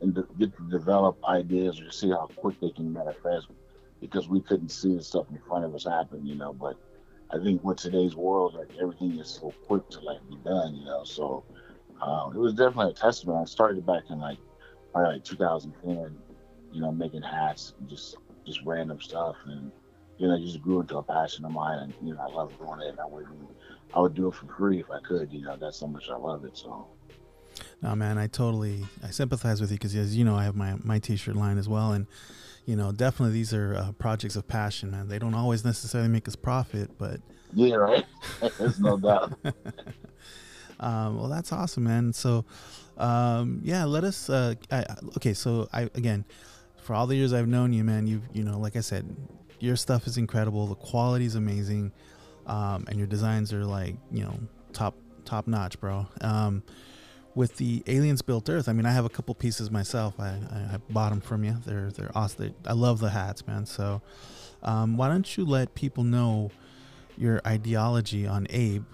and de- get to develop ideas or see how quick they can manifest because we couldn't see the stuff in front of us happen. You know, but I think with today's world, like everything is so quick to like be done. You know, so um, it was definitely a testament. I started back in like probably like 2010, you know, making hats and just just random stuff, and you know, it just grew into a passion of mine, and you know, I love doing it. And I would I would do it for free if I could. You know, that's how much I love it. So. No, man, I totally I sympathize with you because, as you know, I have my my T-shirt line as well, and you know, definitely these are uh, projects of passion, man. They don't always necessarily make us profit, but Yeah, right. There's no doubt. um, well, that's awesome, man. So, um, yeah, let us. Uh, I, okay, so I again, for all the years I've known you, man, you you know, like I said, your stuff is incredible. The quality is amazing, um, and your designs are like you know top top notch, bro. Um, with the aliens built Earth, I mean, I have a couple pieces myself. I, I, I bought them from you. They're they're awesome. I love the hats, man. So, um, why don't you let people know your ideology on Abe,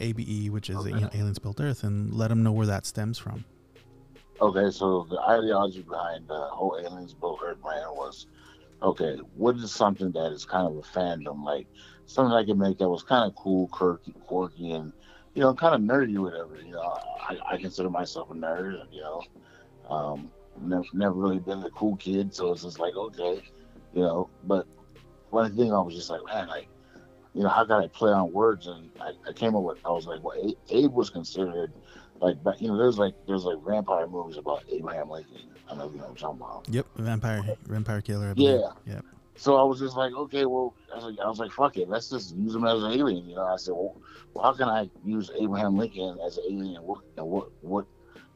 ABE, which is Okay. you know, aliens built Earth, and let them know where that stems from. Okay, so the ideology behind the whole Aliens Built Earth was, okay, what is something that is kind of a fandom, like something I could make that was kind of cool, quirky, quirky, and you know, kind of nerdy, whatever. You know, I, I consider myself a nerd. You know, um, never, never really been the cool kid, so it's just like okay, you know. But one thing I was just like, man, like, you know, how can I play on words? And I, I came up with, I was like, well, Abe was considered like you know, there's like there's like vampire movies about Abraham Lincoln. I know you know what I'm talking about. Yep, vampire vampire killer. Yeah. Yep. So I was just like, okay, well, I was like, I was like, fuck it, let's just use him as an alien. You know, I said, well, well how can I use Abraham Lincoln as an alien? What, and what, what,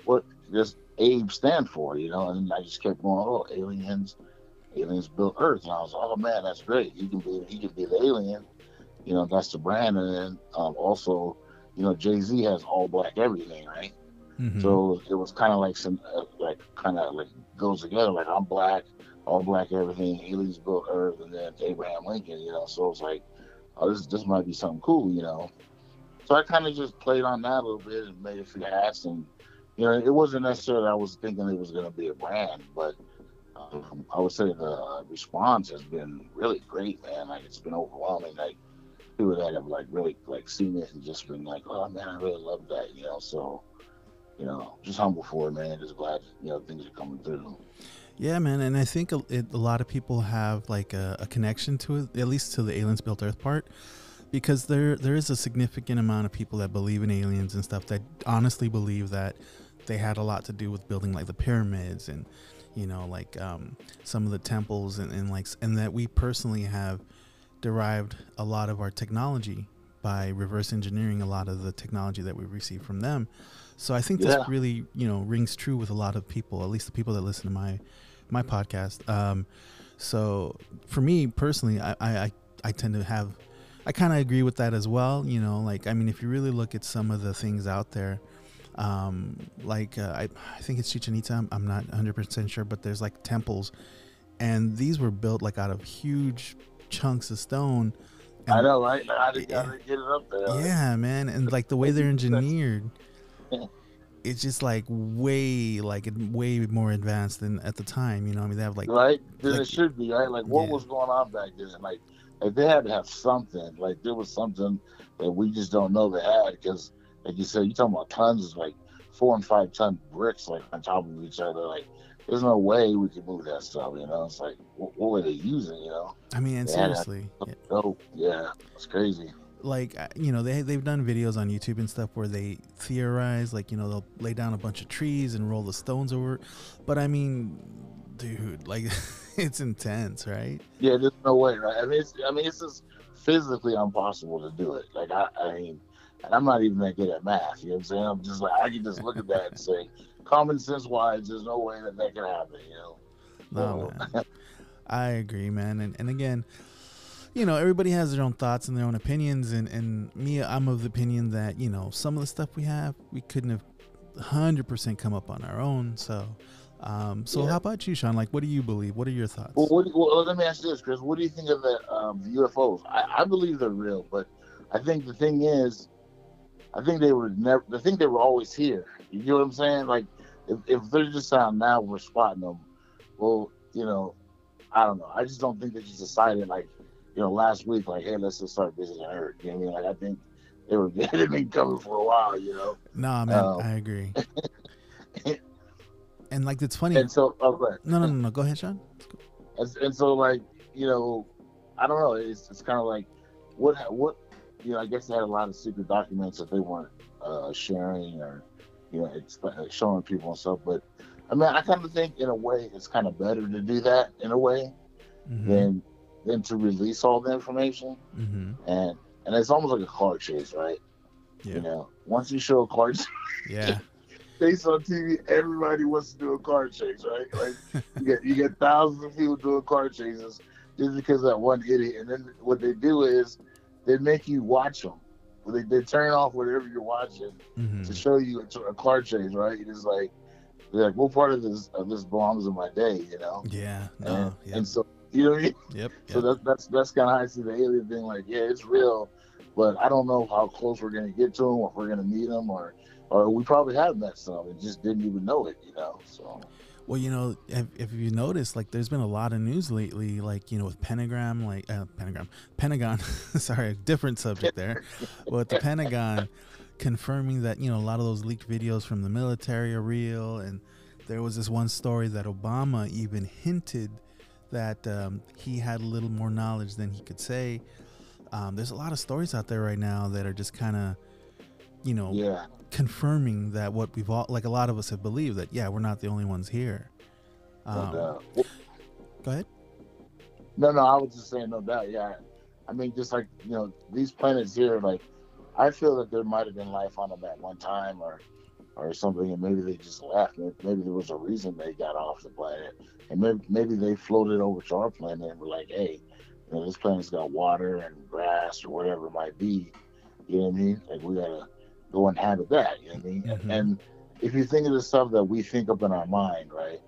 what does Abe stand for? You know, and I just kept going, oh, aliens, aliens built Earth, and I was like, oh man, that's great. He can be, he can be the alien. You know, that's the brand, and then um, also, you know, Jay Z has all black everything, right? Mhm. So it was kind of like some, uh, like kind of like goes together. Like I'm black, all black, everything. Aliens built Earth, and then Abraham Lincoln. You know, so it's like, oh, this this might be something cool. You know, so I kind of just played on that a little bit and made a few hats, and you know, it wasn't necessarily I was thinking it was going to be a brand, but um, I would say the response has been really great, man. Like it's been overwhelming. Like people that have like really like seen it and just been like, oh man, I really love that. You know, so you know, just humble for it, man. Just glad you know things are coming through. Yeah, man, and I think a, it, a lot of people have like a, a connection to it, at least to the aliens built Earth part, because there there is a significant amount of people that believe in aliens and stuff that honestly believe that they had a lot to do with building like the pyramids and you know like um, some of the temples and, and like and that we personally have derived a lot of our technology by reverse engineering a lot of the technology that we receive from them. So I think this Yeah. really, you know, rings true with a lot of people, at least the people that listen to my my podcast. Um, so for me personally, I, I, I- I tend to have, I kind of agree with that as well. You know, like, I mean, if you really look at some of the things out there, um, like, uh, I, I think it's Chichen Itza, I'm, I'm not 100% sure, but there's like temples and these were built like out of huge chunks of stone. I know, right? Like, I didn't, Yeah. I didn't get it up there. yeah, man, and like the way they're engineered, it's just like way, like way more advanced than at the time. You know, I mean, they have like, right? Then like- it should be right. Like, what Yeah. was going on back then? Like, like they had to have something. Like, there was something that we just don't know they had because, like you said, you're talking about tons, of like four and five ton bricks, like on top of each other. Like, there's no way we could move that stuff. You know, it's like, what, what were they using? You know, I mean, and Yeah. seriously, yeah, oh yeah, it's crazy. like uh, you know, they they've done videos on YouTube and stuff where they theorize, like you know, they'll lay down a bunch of trees and roll the stones over. But I mean, dude, like it's intense, right? Yeah, there's no way, right? I mean, it's, I mean, it's just physically impossible to do it. Like, I, I mean, and I'm not even that good at math. You know what I'm saying? I'm just like, I can just look at that and say, common sense wise, there's no way that that can happen. You know? No, So- man. I agree, man. And and again, you know, everybody has their own thoughts and their own opinions. And and me, I'm of the opinion that you know some of the stuff we have, we couldn't have hundred percent come up on our own. So, um, so Yeah. how about you, Shaun? Like, what do you believe? What are your thoughts? Well, what well, let me ask you this, Chris. What do you think of the, um, UFOs? I, I believe they're real, but I think the thing is, I think they were never. I think they were always here. You know what I'm saying? Like, if, if they're just out now, we're spotting them. Well, you know, I don't know. I just don't think they just decided like, you know, last week, like, hey, let's just start visiting her. You know what I mean? Like, I think they were they've been coming for a while. You know, Nah, man, um, I agree. and like, it's funny. and so oh. No, no, no, no. Go ahead, Shaun. And, and so, like, you know, I don't know. It's, it's kind of like, what, what, you know, I guess they had a lot of secret documents that they weren't uh, sharing or, you know, exp- showing people and stuff. But I mean, I kind of think in a way it's kind of better to do that in a way Mm-hmm, than than to release all the information. mm-hmm. And and it's almost like a car chase, right? Yeah, You know, once you show a car chase yeah, Based on TV, everybody wants to do a car chase, right? Like you get you get thousands of people doing car chases just because of that one idiot. And then what they do is they make you watch them. They, they turn off whatever you're watching hmm to show you a, a car chase, right? It's like they're like, what part of this of this belongs in my day, you know? yeah, And, no, yep, and so you know what I mean? yep, So yep. that, that's that's kind of how I see the alien thing. Like, yeah, it's real, but I don't know how close we're gonna get to them, or if we're gonna meet them, or or we probably have met some and just didn't even know it, you know? So Well, you know, if, you notice, like, there's been a lot of news lately, like, you know, with Pentagram, like, uh, Pentagram, Pentagon, sorry, different subject there, with the Pentagon confirming that, you know, a lot of those leaked videos from the military are real. And there was this one story that Obama even hinted that um, he had a little more knowledge than he could say. Um, there's a lot of stories out there right now that are just kind of, you know, yeah, confirming that what we've all, like, a lot of us have believed that, yeah, we're not the only ones here. no Um, doubt. Go ahead. No, no, I was just saying, no doubt. Yeah, I mean, just like you know, these planets here, like I feel that there might have been life on them at one time, or or something, and maybe they just left. Maybe, maybe there was a reason they got off the planet, and maybe maybe they floated over to our planet and were like, hey, you know, this planet's got water and grass or whatever it might be. You know what I mean? Like we gotta go inhabit that. You know what I mean? Mhm. And if you think of the stuff that we think up in our mind, right?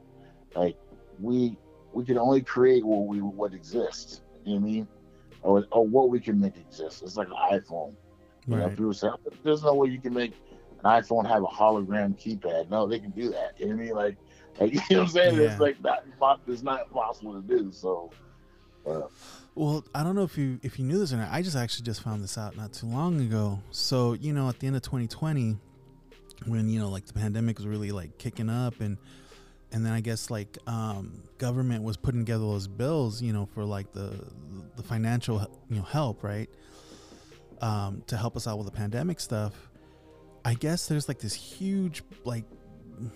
Like we we can only create what we what exists. You know what I mean? Or, or what we can make exist. It's like an iPhone. You know, people say, "There's no way you can make an iPhone have a hologram keypad." No, they can do that. You know what I mean? Like, like you know what I'm saying? Yeah. It's like not it's not possible to do. So, uh, Well, I don't know if you if you knew this or not. I just actually just found this out not too long ago. So you know, at the end of 2020, when you know like the pandemic was really like kicking up and and then I guess like um, government was putting together those bills, you know, for like the the financial you know help, right, um, to help us out with the pandemic stuff. I guess there's like this huge like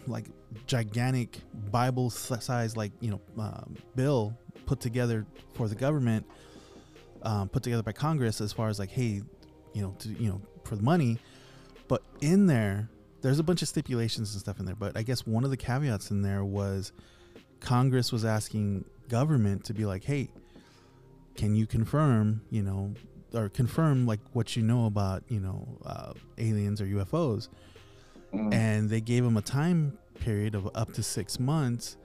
like gigantic Bible size like you know um, bill put together for the government, um, put together by Congress as far as like hey, you know to you know for the money, but in there there's a bunch of stipulations and stuff in there. But I guess one of the caveats in there was Congress was asking government to be like hey, can you confirm you know or confirm like what you know about you know uh, aliens or UFOs Mm. and they gave them a time period of up to six months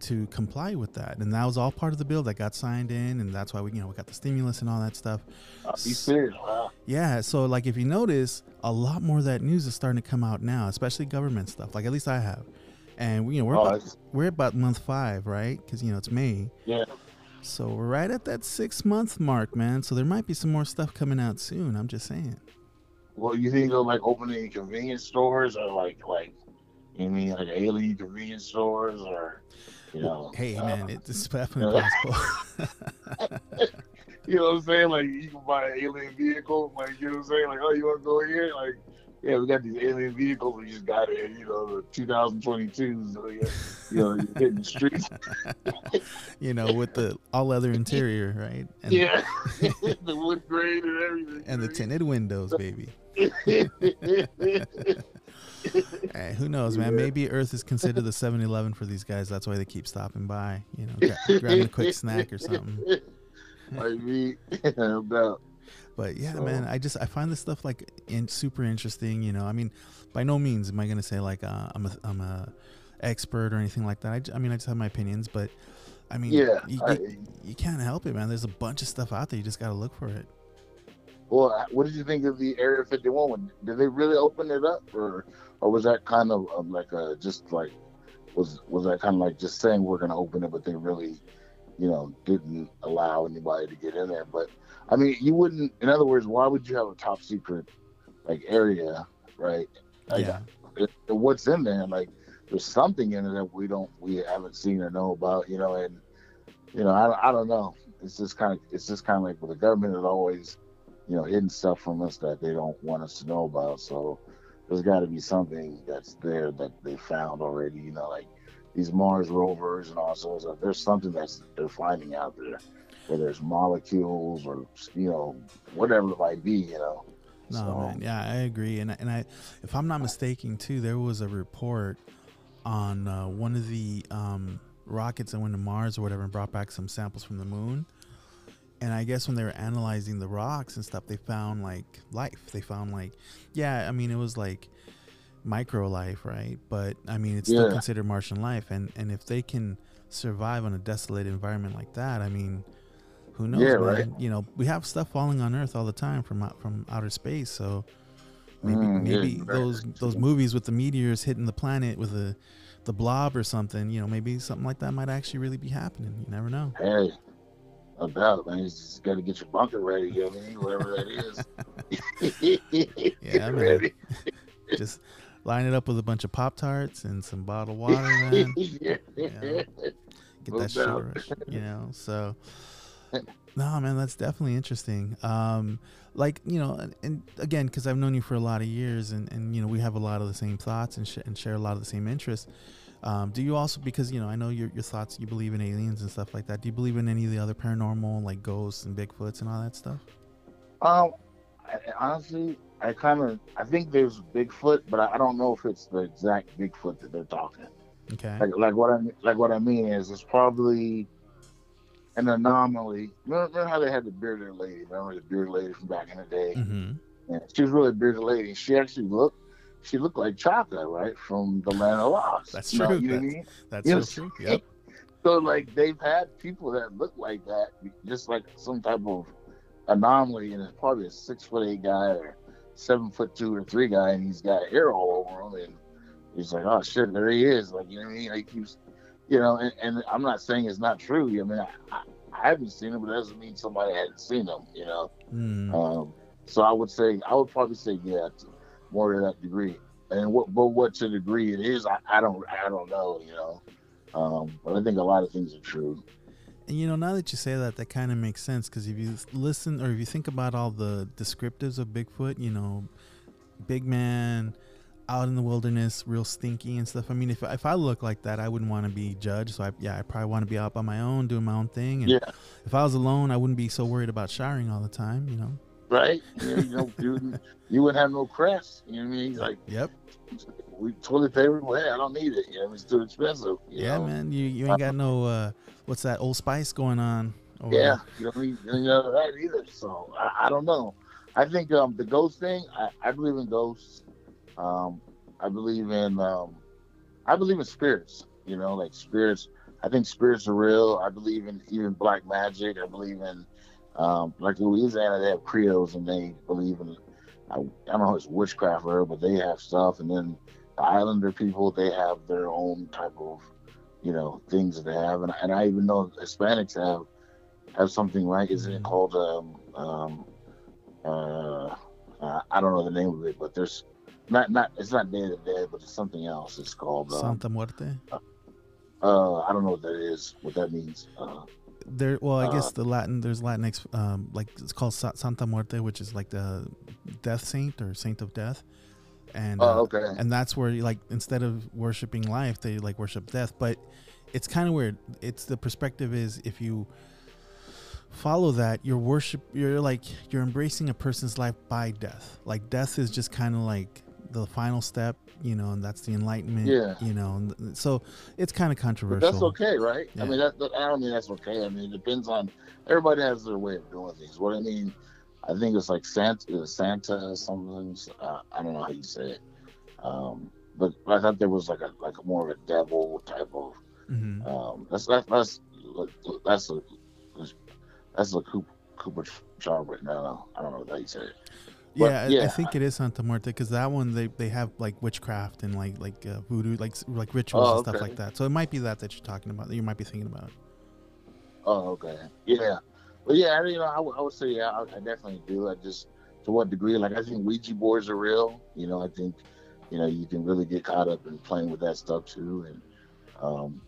to comply with that. And that was all part of the bill that got signed in and that's why we you know we got the stimulus and all that stuff. Are you serious? Wow. yeah so like if you notice a lot more of that news is starting to come out now especially government stuff like at least i have. And we, you know we're Oh, about, we're about month five right? Because you know it's may. Yeah. so we're right at that six month mark man. So there might be some more stuff coming out soon i'm just saying. Well, you think of like opening convenience stores or like like you mean like alien convenience stores or you know? hey uh, man it's definitely possible you know what I'm saying? Like you can buy an alien vehicle, like you know what I'm saying? Like, oh, you want to go here? Like, yeah, we got these alien vehicles. We just got it, you know, the 2022s. So, yeah, you know, you're hitting the streets. you know, with the all leather interior, right? And, yeah, the wood grain and everything. and the tinted windows, baby. Hey, who knows, man? Yeah. Maybe Earth is considered the 7-Eleven for these guys. That's why they keep stopping by. You know, gra- grabbing a quick snack or something. like me, no doubt. But yeah, So- man, I just I find this stuff like in, super interesting. You know, I mean, by no means am I gonna say like uh, I'm a I'm a expert or anything like that. I mean, I just have my opinions, but I mean, Yeah, you, I- you, you can't help it, man. There's a bunch of stuff out there. You just gotta look for it. Well, what did you think of the Area 51 one? Did they really open it up, or or was that kind of um, like a just like was was that kind of like just saying we're going to open it, but they really, you know, didn't allow anybody to get in there? But I mean, you wouldn't. In other words, why would you have a top secret like area, right? Like, yeah, it- what's in there? Like, there's something in it that we don't, we haven't seen or know about, you know. And you know, I, I don't know. It's just kind of, it's just kind of like, well, the government has always, you know, hidden stuff from us that they don't want us to know about. So there's got to be something that's there that they found already. You know, like these Mars rovers and all sorts of. There's something that's they're finding out there, whether it's molecules or you know, whatever it might be. You know. No, So- man. Yeah, I agree. And I- and I, if I'm not mistaken, too, there was a report on uh, one of the um, rockets that went to Mars or whatever and brought back some samples from the moon. And I guess when they were analyzing the rocks and stuff, they found like life. They found like, yeah, I mean, it was like micro life, right? But I mean, it's still considered Martian life. And and if they can survive on a desolate environment like that, I mean, who knows, Yeah, man? right. You know, we have stuff falling on Earth all the time from from outer space, so maybe Mm, yeah, maybe very those true. those movies with the meteors hitting the planet with the the blob or something, you know, maybe something like that might actually really be happening. You never know. Hey, doubt, man. You just got to get your bunker ready. You know what I mean? Whatever that is. Yeah, man. Just line it up with a bunch of Pop Tarts and some bottled water, man. yeah. Get No that sugar you know. So, no, man, that's definitely interesting. Um, like you know, and, and again, because I've known you for a lot of years, and and you know, we have a lot of the same thoughts and sh- and share a lot of the same interests. Um, do you also because you know I know your your thoughts you believe in aliens and stuff like that. Do you believe in any of the other paranormal like ghosts and Bigfoots and all that stuff? Um, I, honestly, I kind of I think there's Bigfoot, but I, I don't know if it's the exact Bigfoot that they're talking. Okay. Like like what I like what I mean is it's probably an anomaly. Remember, remember how they had the bearded lady? Remember the bearded lady from back in the day? Mm-hmm. Yeah, she was really a bearded lady. She actually looked, she looked like Chaka, right, from the Land of Lost. That's You know- true. You know what I That's- mean? That's Yes. so true. Yep. So like they've had people that look like that, just like some type of anomaly, and it's probably a six foot eight guy or seven foot two or three guy, and he's got hair all over him, and he's like, oh shit, there he is, like you know what I mean? Like he's, you know, and, and I'm not saying it's not true. I mean, I, I, I haven't seen him, but that doesn't mean somebody hadn't seen him, you know. Mm. Um, so I would say I would probably say yeah, more to that degree. and what but what to degree it is, I, I don't I don't know, you know. Um, but I think a lot of things are true. And you know, now that you say that, that kind of makes sense because if you listen or if you think about all the descriptives of Bigfoot, you know, big man, out in the wilderness, real stinky and stuff. I mean, if if I look like that, I wouldn't want to be judged. So I, yeah, I probably want to be out by my own, doing my own thing. And Yeah. if I was alone, I wouldn't be so worried about showering all the time. You know. Right? You know, you, know, you, you wouldn't have no crest. You know what I mean? He's Like Yep. we toilet paper, well, hey, I don't need it. You know, it's too expensive. Yeah, know? man. You you ain't got no uh, what's that old spice going on? over Yeah, you don't need you know that either. So I, I don't know. I think um the ghost thing. I, I believe in ghosts. Um, I believe in um, I believe in spirits. You know, like spirits. I think spirits are real. I believe in even black magic. I believe in um, like Louisiana, they have Creoles and they believe in. I, I don't know if it's witchcraft or whatever, but they have stuff. And then the Islander people, they have their own type of, you know, things that they have. And, and I even know Hispanics have have something right. Isn't it called um um uh, uh I don't know the name of it, but there's not not it's not Day of the Dead, but it's something else. It's called um, Santa Muerte. uh I don't know what that is, what that means. Uh, There, well, I guess Uh, the Latin there's Latinx, um, like it's called Sa- Santa Muerte, which is like the death saint or saint of death, and uh, oh, okay. and that's where like instead of worshiping life, they like worship death. But it's kind of weird. It's the perspective is if you follow that, you're worship, you're like you're embracing a person's life by death. Like death is just kind of like the final step, you know, and that's the enlightenment. Yeah. You know, and so it's kind of But controversial. that's okay, right? Yeah. I mean, that, that- I don't mean that's okay. I mean, it depends on everybody has their way of doing things. What I mean, I think it's like Santa, uh, Santa something. Uh, I don't know how you say it, um, but I thought there was like a like more of a devil type of. hmm Um, that's that's that's that's a that's a Cooper, Cooper job right now. I don't know how you say it. But, Yeah, I- I think it is Santa Muerte because that one they, they have like witchcraft and like like uh, voodoo like like rituals Oh, and stuff okay. like that. So it might be that that you're talking about. That you might be thinking about. Oh, okay. Yeah. But yeah, you know, I, would- say, yeah, I, I definitely do. I just, to what degree? Like, I think Ouija boards are real. You know, I think, you know, you can really get caught up in playing with that stuff too. And, um,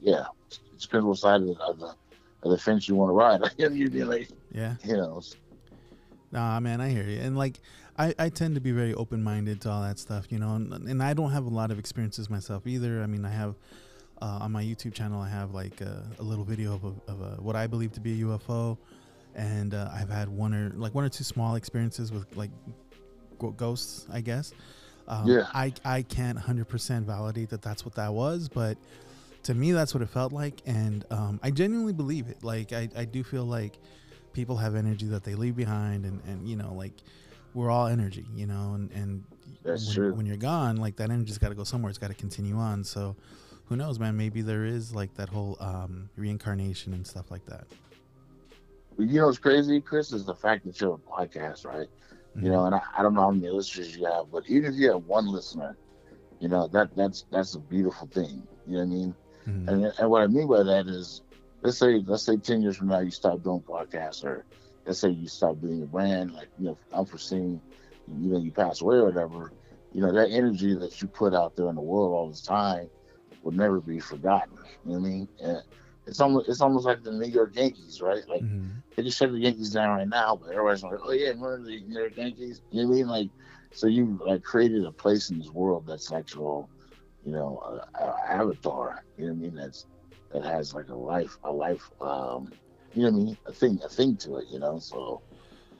yeah, it depends what side of the, of the, of the fence you want to ride. You'd be like, Yeah. you know, Nah, man, I hear you. And like, I, I tend to be very open minded to all that stuff, you know. And, and I don't have a lot of experiences myself either. I mean, I have uh, on my YouTube channel, I have like a, a little video of, a, of a, what I believe to be a UFO, and uh, I've had one or like one or two small experiences with like ghosts, I guess. Um, Yeah. I I can't hundred percent validate that that's what that was, but to me, that's what it felt like, and um, I genuinely believe it. Like, I, I do feel like people have energy that they leave behind, and, and you know, like we're all energy, you know, and and That's when, true. when you're gone, like that energy's got to go somewhere. It's got to continue on. So, who knows, man? Maybe there is like that whole um, reincarnation and stuff like that. you know what's crazy, Chris, is the fact that you're a podcast, right? Mhm. You know, and I, I don't know how many listeners you have, but even if you have one listener, you know, that that's that's a beautiful thing. You know what I mean? Mhm. And, and what I mean by that is, let's say let's say ten years from now you stop doing podcasts, or let's say you stop doing your brand, like you know, unforeseen, you know, you pass away or whatever. You know, that energy that you put out there in the world all this time will never be forgotten. You know what I mean? And it's almost it's almost like the New York Yankees, right? Like Mhm. they just shut the Yankees down right now, but everybody's like, oh yeah, remember the New York Yankees? You know what I mean? Like, so you like created a place in this world that's actual, you know, a avatar. You know what I mean? That's that has like a life, a life, um, you know what I mean? A thing, a thing to it. You know, so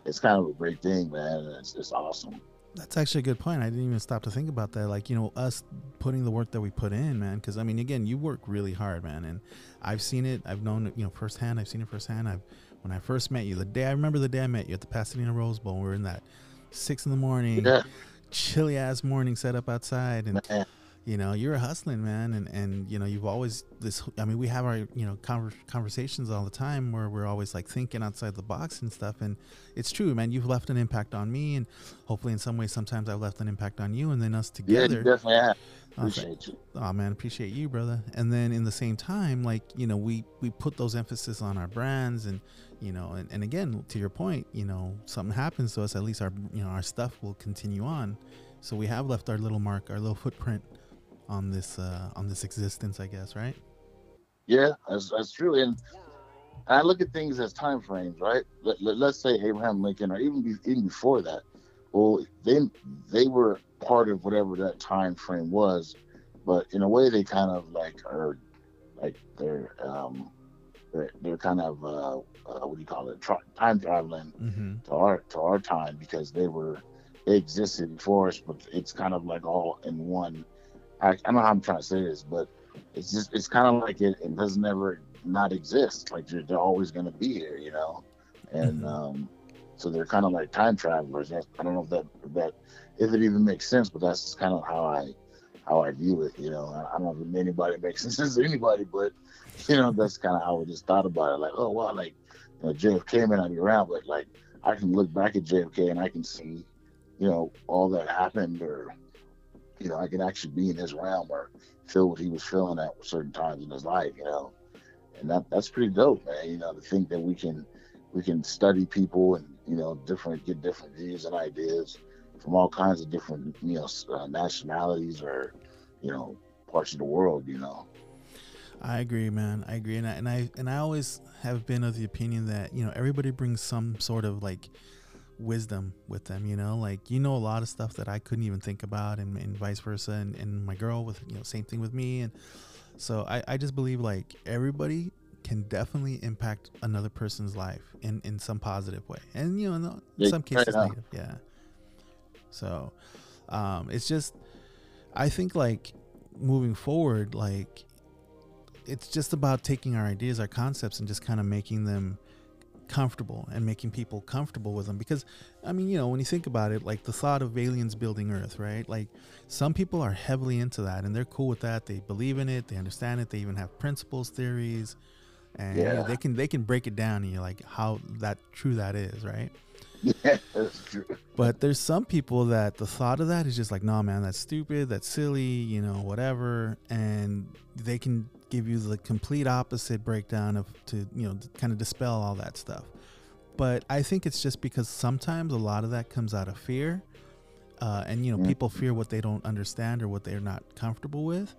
it's kind of a great thing, man. It's it's awesome. That's actually a good point. I didn't even stop to think about that. Like, you know, us putting the work that we put in, man. Because I mean, again, you work really hard, man, and I've seen it. I've known you know, firsthand. I've seen it firsthand. I've when I first met you, the day I remember the day I met you at the Pasadena Rose Bowl. We were in that six in the morning, Yeah, chilly ass morning set up outside, and man. You know you're a hustling man and and you know you've always this i mean we have our you know conver- conversations all the time where we're always like thinking outside the box and stuff and it's true man you've left an impact on me and hopefully in some way sometimes i've left an impact on you and then us together Yeah, definitely have. Oh, Appreciate you. oh man appreciate you brother and then in the same time like you know we we put those emphasis on our brands and you know and, and again to your point you know something happens to us at least our you know our stuff will continue on So we have left our little mark, our little footprint on this uh, on this existence, I guess, right? Yeah, that's that's true. And I look at things as time frames, right? Let, let, us say Abraham Lincoln, or even be, even before that. Well, they they were part of whatever that time frame was, but in a way, they kind of like are like they're um they're, they're kind of uh, uh, what do you call it Tra- time traveling Mm-hmm. to our to our time because they were they existed before us, but it's kind of like all in one. I, I don't know how I'm trying to say this, but it's just it's kind of like it, it doesn't ever not exist. Like they're, they're always going to be here, you know, and Mhm. um, so they're kind of like time travelers. I don't know if that if that if it even makes sense, but that's kind of how I how I view it. You know, I, I don't know if anybody makes sense to anybody, but you know that's kind of how I just thought about it. Like, oh wow, like you know, JFK may not be around, but like I can look back at JFK and I can see, you know, all that happened, or you know, I can actually be in his realm or feel what he was feeling at certain times in his life, you know, and that that's pretty dope, man. You know, to think that we can we can study people and you know different get different views and ideas from all kinds of different you know uh, nationalities or you know parts of the world, you know. I agree, man. I agree, and I, and I and I always have been of the opinion that you know everybody brings some sort of like wisdom with them. You know, like you know a lot of stuff that I couldn't even think about, and, and vice versa. And, and my girl with you know same thing with me, and so I, I just believe like everybody can definitely impact another person's life in in some positive way, and you know in, the- in Yeah, some cases right negative. Yeah. So, um, it's just I think like moving forward, like it's just about taking our ideas, our concepts, and just kind of making them comfortable and making people comfortable with them. Because, I mean, you know, when you think about it, like the thought of aliens building Earth, right? Like some people are heavily into that and they're cool with that. They believe in it. They understand it. They even have principles, theories, and you know, they can they can break it down and you're like how that true that is, right? Yeah, that's true. But there's some people that the thought of that is just like, no, man, that's stupid, that's silly, you know, whatever. And they can give you the complete opposite breakdown of to, you know, kind of dispel all that stuff. But I think it's just because sometimes a lot of that comes out of fear. Uh, and, you know, people fear what they don't understand or what they're not comfortable with.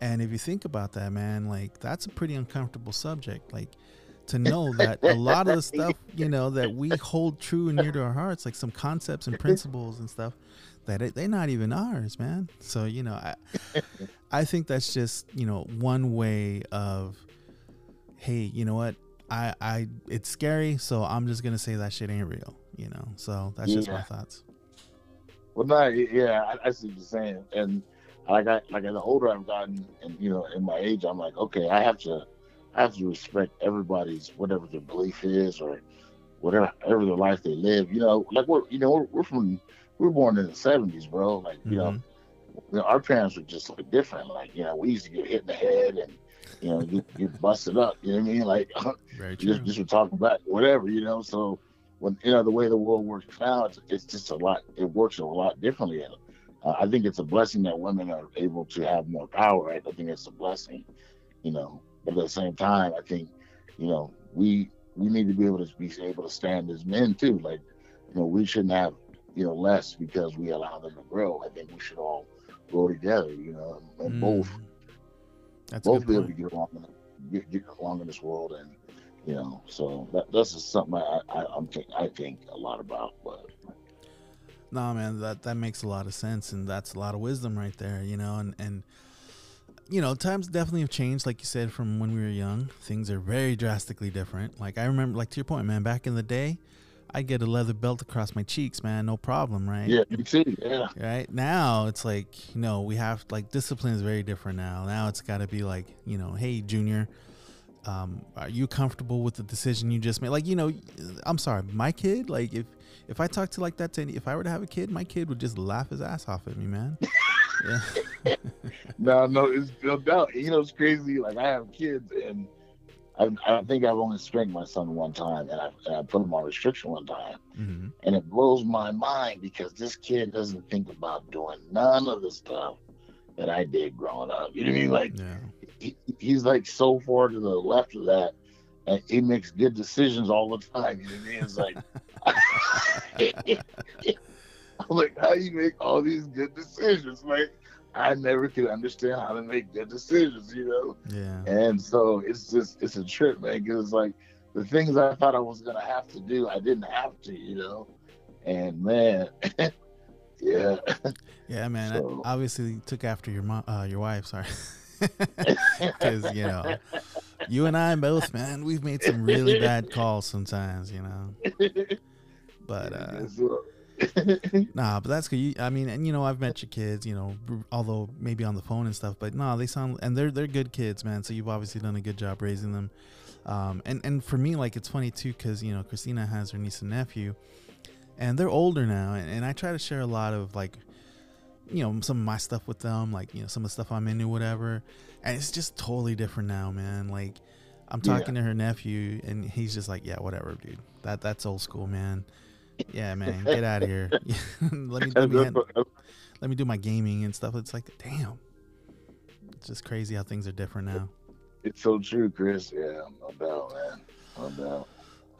And if you think about that, man, like that's a pretty uncomfortable subject. Like, to know that a lot of the stuff you know that we hold true and near to our hearts like some concepts and principles and stuff that it, they're not even ours man. So you know i i think that's just you know one way of hey you know what? I i it's scary so i'm just gonna say that shit ain't real you know? So that's just my thoughts. Well, no, yeah, I, I see what you're saying, and like I like the older I've gotten, and you know, in my age, I'm like, okay, I have to, I have to respect everybody's whatever their belief is or whatever, whatever their life they live. You know, like we're, you know, we're, we're from, we were born in the '70s, bro. Like, you know, Mhm. you know, our parents were just like different. Like, you know, we used to get hit in the head and, you know, get, get busted up. You know what I mean? Like, just, just for talking about whatever, you know. So when you know the way the world works now, it's, it's just a lot. It works a lot differently. And uh, I think it's a blessing that women are able to have more power. Right? I think it's a blessing, you know. But at the same time, I think, you know, we we need to be able to be able to stand as men too. Like, you know, we shouldn't have you know less because we allow them to grow. I think we should all grow together. You know, and both Mm. that's both be able to get along, in, get, get along in this world, and you know, so that that's just something I I, I'm think, I think a lot about. But No, man, that that makes a lot of sense, and that's a lot of wisdom right there, you know. And and you know, times definitely have changed, like you said, from when we were young. Things are very drastically different. Like I remember, like to your point, man, back in the day, I'd get a leather belt across my cheeks, man, no problem, right? yeah, you see, yeah, Right now, it's like you know we have like discipline is very different now. Now it's got to be like you know, hey, junior, um, are you comfortable with the decision you just made? Like you know, I'm sorry, my kid. Like if if I talk to like that to any, if I were to have a kid, my kid would just laugh his ass off at me, man. yeah. no, no, it's no doubt. You know, it's crazy. Like I have kids, and I, I think I've only spanked my son one time, and I, and I put him on restriction one time, hmm and it blows my mind because this kid doesn't think about doing none of the stuff that I did growing up. You know what I mean? Like Yeah. he, he's like so far to the left of that, and he makes good decisions all the time. You know what I mean? It's like, I'm like, how you make all these good decisions? Like, I never could understand how to make good decisions, you know. Yeah. And so it's just it's a trip, man. Because like the things I thought I was gonna have to do, I didn't have to, you know. And man, yeah, Yeah, man. I So- obviously took after your mom, uh, your wife. Sorry, because you know, you and I both, man, we've made some really bad calls sometimes, you know. But uh, nah, but that's good. You, I mean, and you know, I've met your kids, you know, although maybe on the phone and stuff. But no, they sound and they're they're good kids, man. So you've obviously done a good job raising them. Um, and and for me, like it's funny too, because you know, Christina has her niece and nephew, and they're older now, and, and I try to share a lot of like, you know, some of my stuff with them, like you know, some of the stuff I'm into, whatever. And it's just totally different now, man. Like. I'm Yeah. talking to her nephew, and he's just like, "Yeah, whatever, dude. That that's old school, man. Yeah, man, get out of here. let me let me, hand- let me do my gaming and stuff. It's like, damn, it's just crazy how things are different now. it's so true, Chris. Yeah, no doubt, man. No doubt.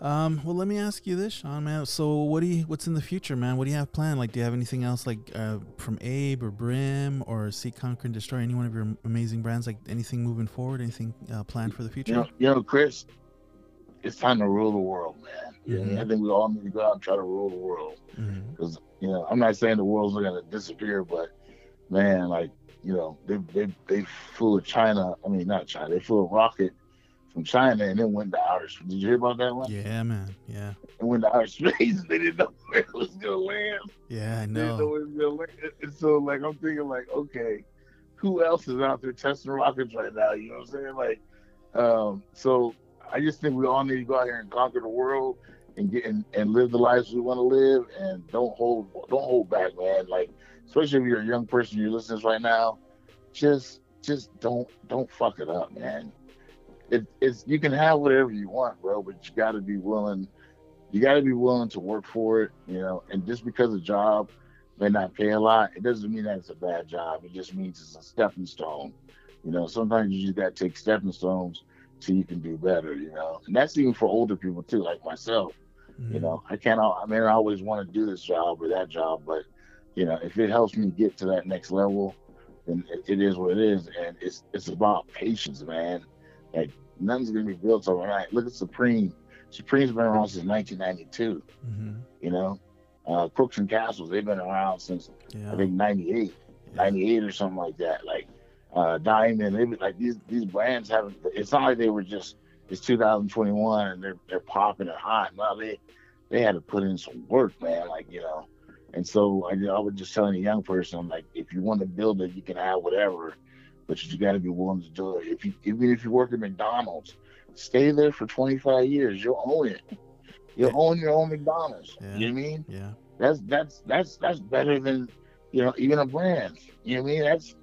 Um, well, let me ask you this, Shaun, man. So, what do you, what's in the future, man? What do you have planned? Like, do you have anything else, like, uh, from Abe or Brim or Seek, Conquer, and Destroy? Any one of your amazing brands? Like, anything moving forward? Anything uh, planned for the future? You know, you know, Chris, it's time to rule the world, man. You know. I think we all need to go out and try to rule the world. Because you know I'm not saying the world's going to disappear, but man, like you know they they they flew a China. I mean not China. They flew a rocket from China and then went to outer. space. Did you hear about that one? Yeah, man. Yeah, It went to outer space. They didn't know where it was going to land. yeah, I They didn't know know. where it was land. And so like I'm thinking like okay, who else is out there testing rockets right now? You know what I'm saying? Like, um, so I just think we all need to go out here and conquer the world and get and, and live the lives we want to live and don't hold don't hold back, man. Like especially if you're a young person you're listening right now, just just don't don't fuck it up, man. It, it's you can have whatever you want, bro, but you got to be willing. You got to be willing to work for it, you know. And just because a job may not pay a lot, it doesn't mean that it's a bad job. It just means it's a stepping stone. You know, sometimes you just got to take stepping stones so you can do better. You know, and that's even for older people too, like myself. You Mhm. know, I can't. I mean, I always want to do this job or that job, but you know, if it helps me get to that next level, then it, it is what it is. And it's it's about patience, man. Like nothing's gonna be built overnight. Look at Supreme. Supreme's been around since 1992. Mhm. You know, uh, Crooks and Castles they've been around since Yeah. I think 98, yeah. 98 or something like that. Like uh, Diamond, they like these these brands haven't. It's not like they were just it's 2021 and they're they're popping and hot. No, they they had to put in some work, man. Like you know, and so I, I was just telling a young person, I'm like, if you want to build it, you can have whatever, but you got to be willing to do it. If you even if you work at McDonald's, stay there for 25 years, you'll own it. You'll Yeah. own your own McDonald's. Yeah. You know what I mean? Yeah. that's that's that's that's better than you know even a brand. You know what I mean? That's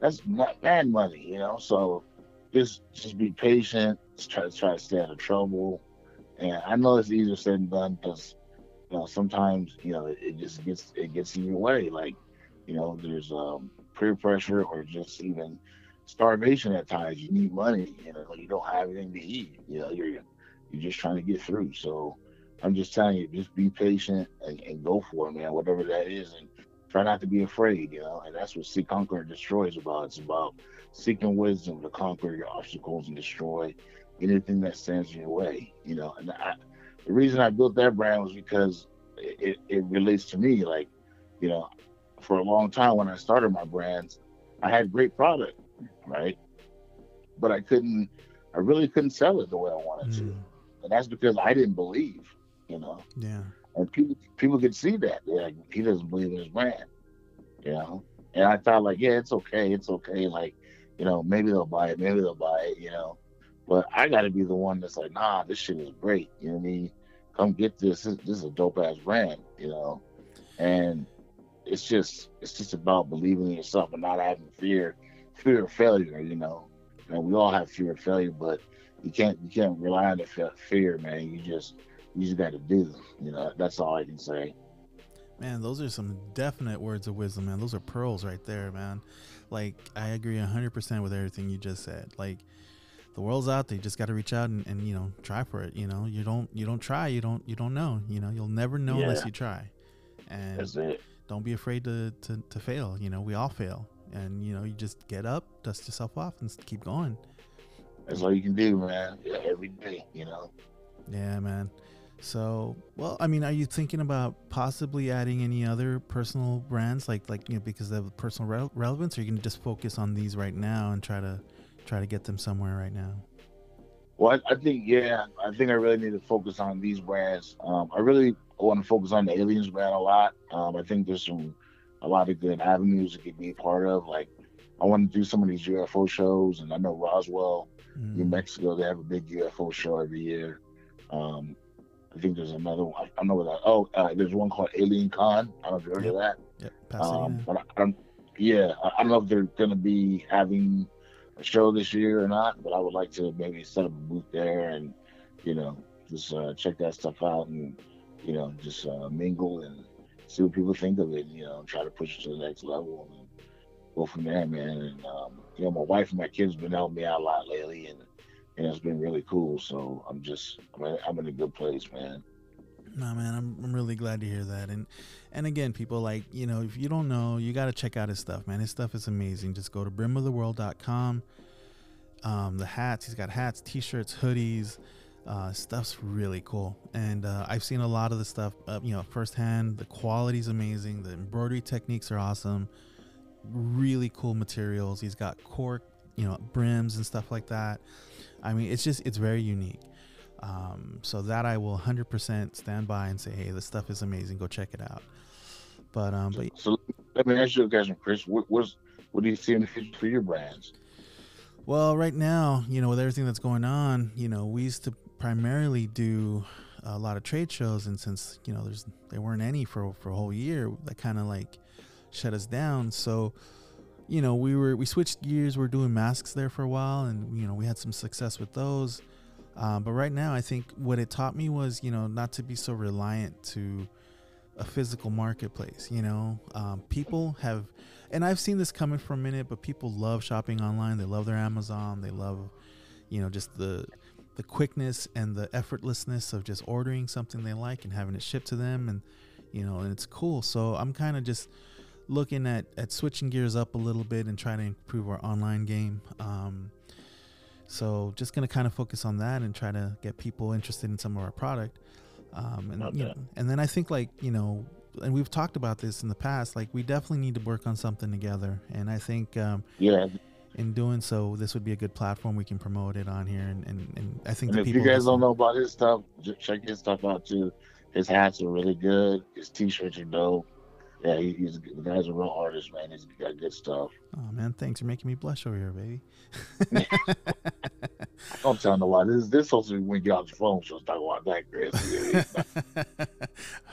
that's not bad money. You know, so just just be patient. Just try to try to stay out of trouble. And I know it's easier said than done because you know sometimes you know it, it just gets it gets in your way. Like you know there's um, peer pressure or just even starvation at times. You need money. You know you don't have anything to eat. You know you're you're just trying to get through. So I'm just telling you, just be patient and, and go for it, man. Whatever that is, and try not to be afraid. You know, and that's what Seek, Conquer, and Destroy is about. It's about seeking wisdom to conquer your obstacles and destroy anything that stands in your way. You know, and I, the reason I built that brand was because it, it, it relates to me. Like, you know, for a long time when I started my brands, I had great product, right? But I couldn't, I really couldn't sell it the way I wanted to, Mm. and that's because I didn't believe. You know, Yeah. and people people could see that. They're like, he doesn't believe in his brand, you know. And I thought like, yeah, it's okay, it's okay. Like, you know, maybe they'll buy it, maybe they'll buy it, you know. But I got to be the one that's like, nah, this shit is great. You know what I mean? Come get this. This, this is a dope ass brand, you know. And it's just it's just about believing in yourself and not having fear, fear of failure, you know. And we all have fear of failure, but you can't you can't rely on the fear, man. You just you just got to do. You know, that's all I can say. Man, those are some definite words of wisdom, man. Those are pearls right there, man. Like, I agree 100% with everything you just said. Like, the world's out there. You just got to reach out and, and, you know, try for it. You know, you don't, you don't try, you don't, you don't know. You know, you'll never know unless you try. And That's it. Don't be afraid to, to to fail. You know, we all fail, and you know, you just get up, dust yourself off, and keep going. That's all you can do, man. Yeah, every day, you know. Yeah, man. So, well, I mean, are you thinking about possibly adding any other personal brands, like like you know, because of personal rele- relevance, or you can just focus on these right now and try to try to get them somewhere right now? Well, I, I think yeah, I think I really need to focus on these brands. Um, I really want to focus on the aliens brand a lot. Um, I think there's some a lot of good avenues it could be a part of. Like, I want to do some of these UFO shows, and I know Roswell, New Mm. Mexico, they have a big UFO show every year. Um, I think there's another one. I don't know what that. Oh, uh, there's one called Alien Con. I don't know if you heard of that. Yep, Pasadena. Um, but I, I don't. Yeah, I, I don't know if they're going to be having a show this year or not. But I would like to maybe set up a booth there and you know just uh, check that stuff out and you know just uh, mingle and see what people think of it. You know, try to push it to the next level and go from there, man. And um, you know, my wife and my kids have been helping me out a lot lately, and and it's been really cool. So I'm just I'm in, I'm in a good place, man. No, man, I'm, I'm really glad to hear that. And and again, people like you know, if you don't know, you got to check out his stuff, man. His stuff is amazing. Just go to brimoftheworld.com. Um, the hats, he's got hats, t-shirts, hoodies. Uh, stuff's really cool, and uh, I've seen a lot of the stuff, uh, you know, firsthand. The quality's amazing. The embroidery techniques are awesome. Really cool materials. He's got cork, you know, brims and stuff like that. I mean, it's just it's very unique. Um, so that I will 100% stand by and say, hey, this stuff is amazing. Go check it out. But um, but So let me ask you a question, Chris. What what's what do you see in the future for your brands? well, right now, you know, with everything that's going on, you know, we used to primarily do a lot of trade shows, and since you know, there's there weren't any for for a whole year, that kind of like shut us down. So you know, we were we switched gears. We're doing masks there for a while, and you know, we had some success with those. Um, but right now, I think what it taught me was, you know, not to be so reliant to a physical marketplace. You know, um, people have, and I've seen this coming for a minute, but people love shopping online. They love their Amazon. They love, you know, just the the quickness and the effortlessness of just ordering something they like and having it shipped to them, and you know, and it's cool. So I'm kind of just looking at at switching gears up a little bit and trying to improve our online game. Um, so just gonna kind of focus on that and try to get people interested in some of our product. Um, and you know, and then I think like you know, and we've talked about this in the past. Like we definitely need to work on something together. And I think um, Yeah, in doing so, this would be a good platform we can promote it on here. And and, and I think and if you guys listen- don't know about his stuff, check his stuff out too. His hats are really good. His t-shirts are dope. Yeah, he, he's the guy's a real artist, man. He's got good stuff. Oh man, thanks. You're making me blush over here, baby. I'm telling tell nobody. This this supposed to be when you off the phone, so talk about that, Chris.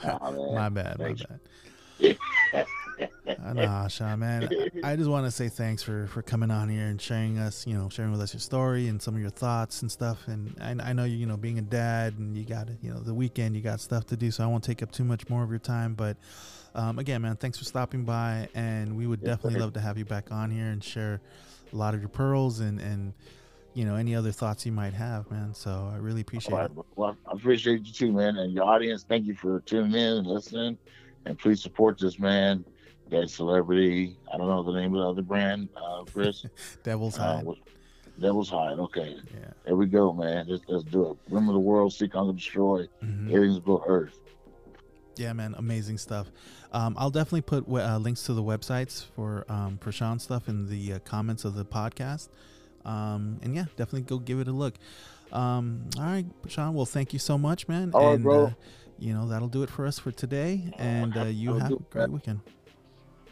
My bad, my bad. Nah, Shaun, man. I just want to say thanks for for coming on here and sharing us, you know, sharing with us your story and some of your thoughts and stuff. And I, I know you, you know, being a dad and you got, you know, the weekend you got stuff to do, so I won't take up too much more of your time. But um, again, man, thanks for stopping by, and we would Yes, definitely sir. love to have you back on here and share a lot of your pearls and and you know any other thoughts you might have, man. So I really appreciate right, it. well, I appreciate you too, man, and your audience. Thank you for tuning in and listening, and please support this man, that celebrity. I don't know the name of the other brand, uh, Chris. Devil's uh, Hide. Devil's Hide. Okay, Yeah. there we go, man. Let's, let's do it. Women of the world, seek, conquer, destroy. Mhm. Aliens built Earth. Yeah, man, amazing stuff. Um, I'll definitely put uh, links to the websites for um, for Shaun's stuff in the uh, comments of the podcast. Um, and yeah, definitely go give it a look. Um, all right, Shaun. Well, thank you so much, man. All right, and, bro. Uh, you know that'll do it for us for today. And uh, you have a great weekend.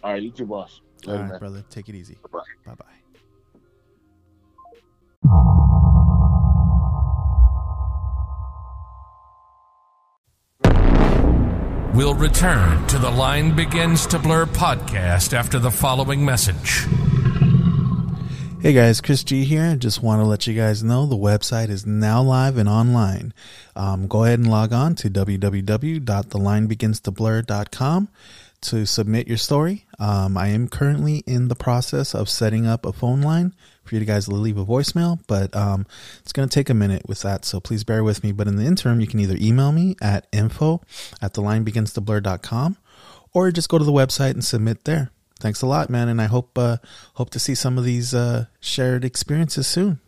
All right, you too, boss. All Later, right, man. brother. Take it easy. Bye. Bye bye. We'll return to the Line Begins to Blur podcast after the following message. Hey guys, Chris G here. Just want to let you guys know the website is now live and online. Um, go ahead and log on to www.thelinebeginstoblur.com to submit your story. Um, I am currently in the process of setting up a phone line for you guys to leave a voicemail, but um, it's going to take a minute with that, so please bear with me. But in the interim, you can either email me at info at thelinebeginstoblur.com or just go to the website and submit there. Thanks a lot, man, and I hope uh, hope to see some of these uh, shared experiences soon.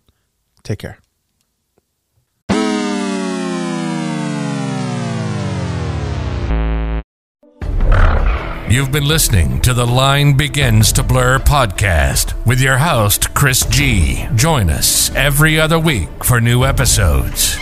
Take care. You've been listening to the Line Begins to Blur podcast with your host, Chris G. Join us every other week for new episodes.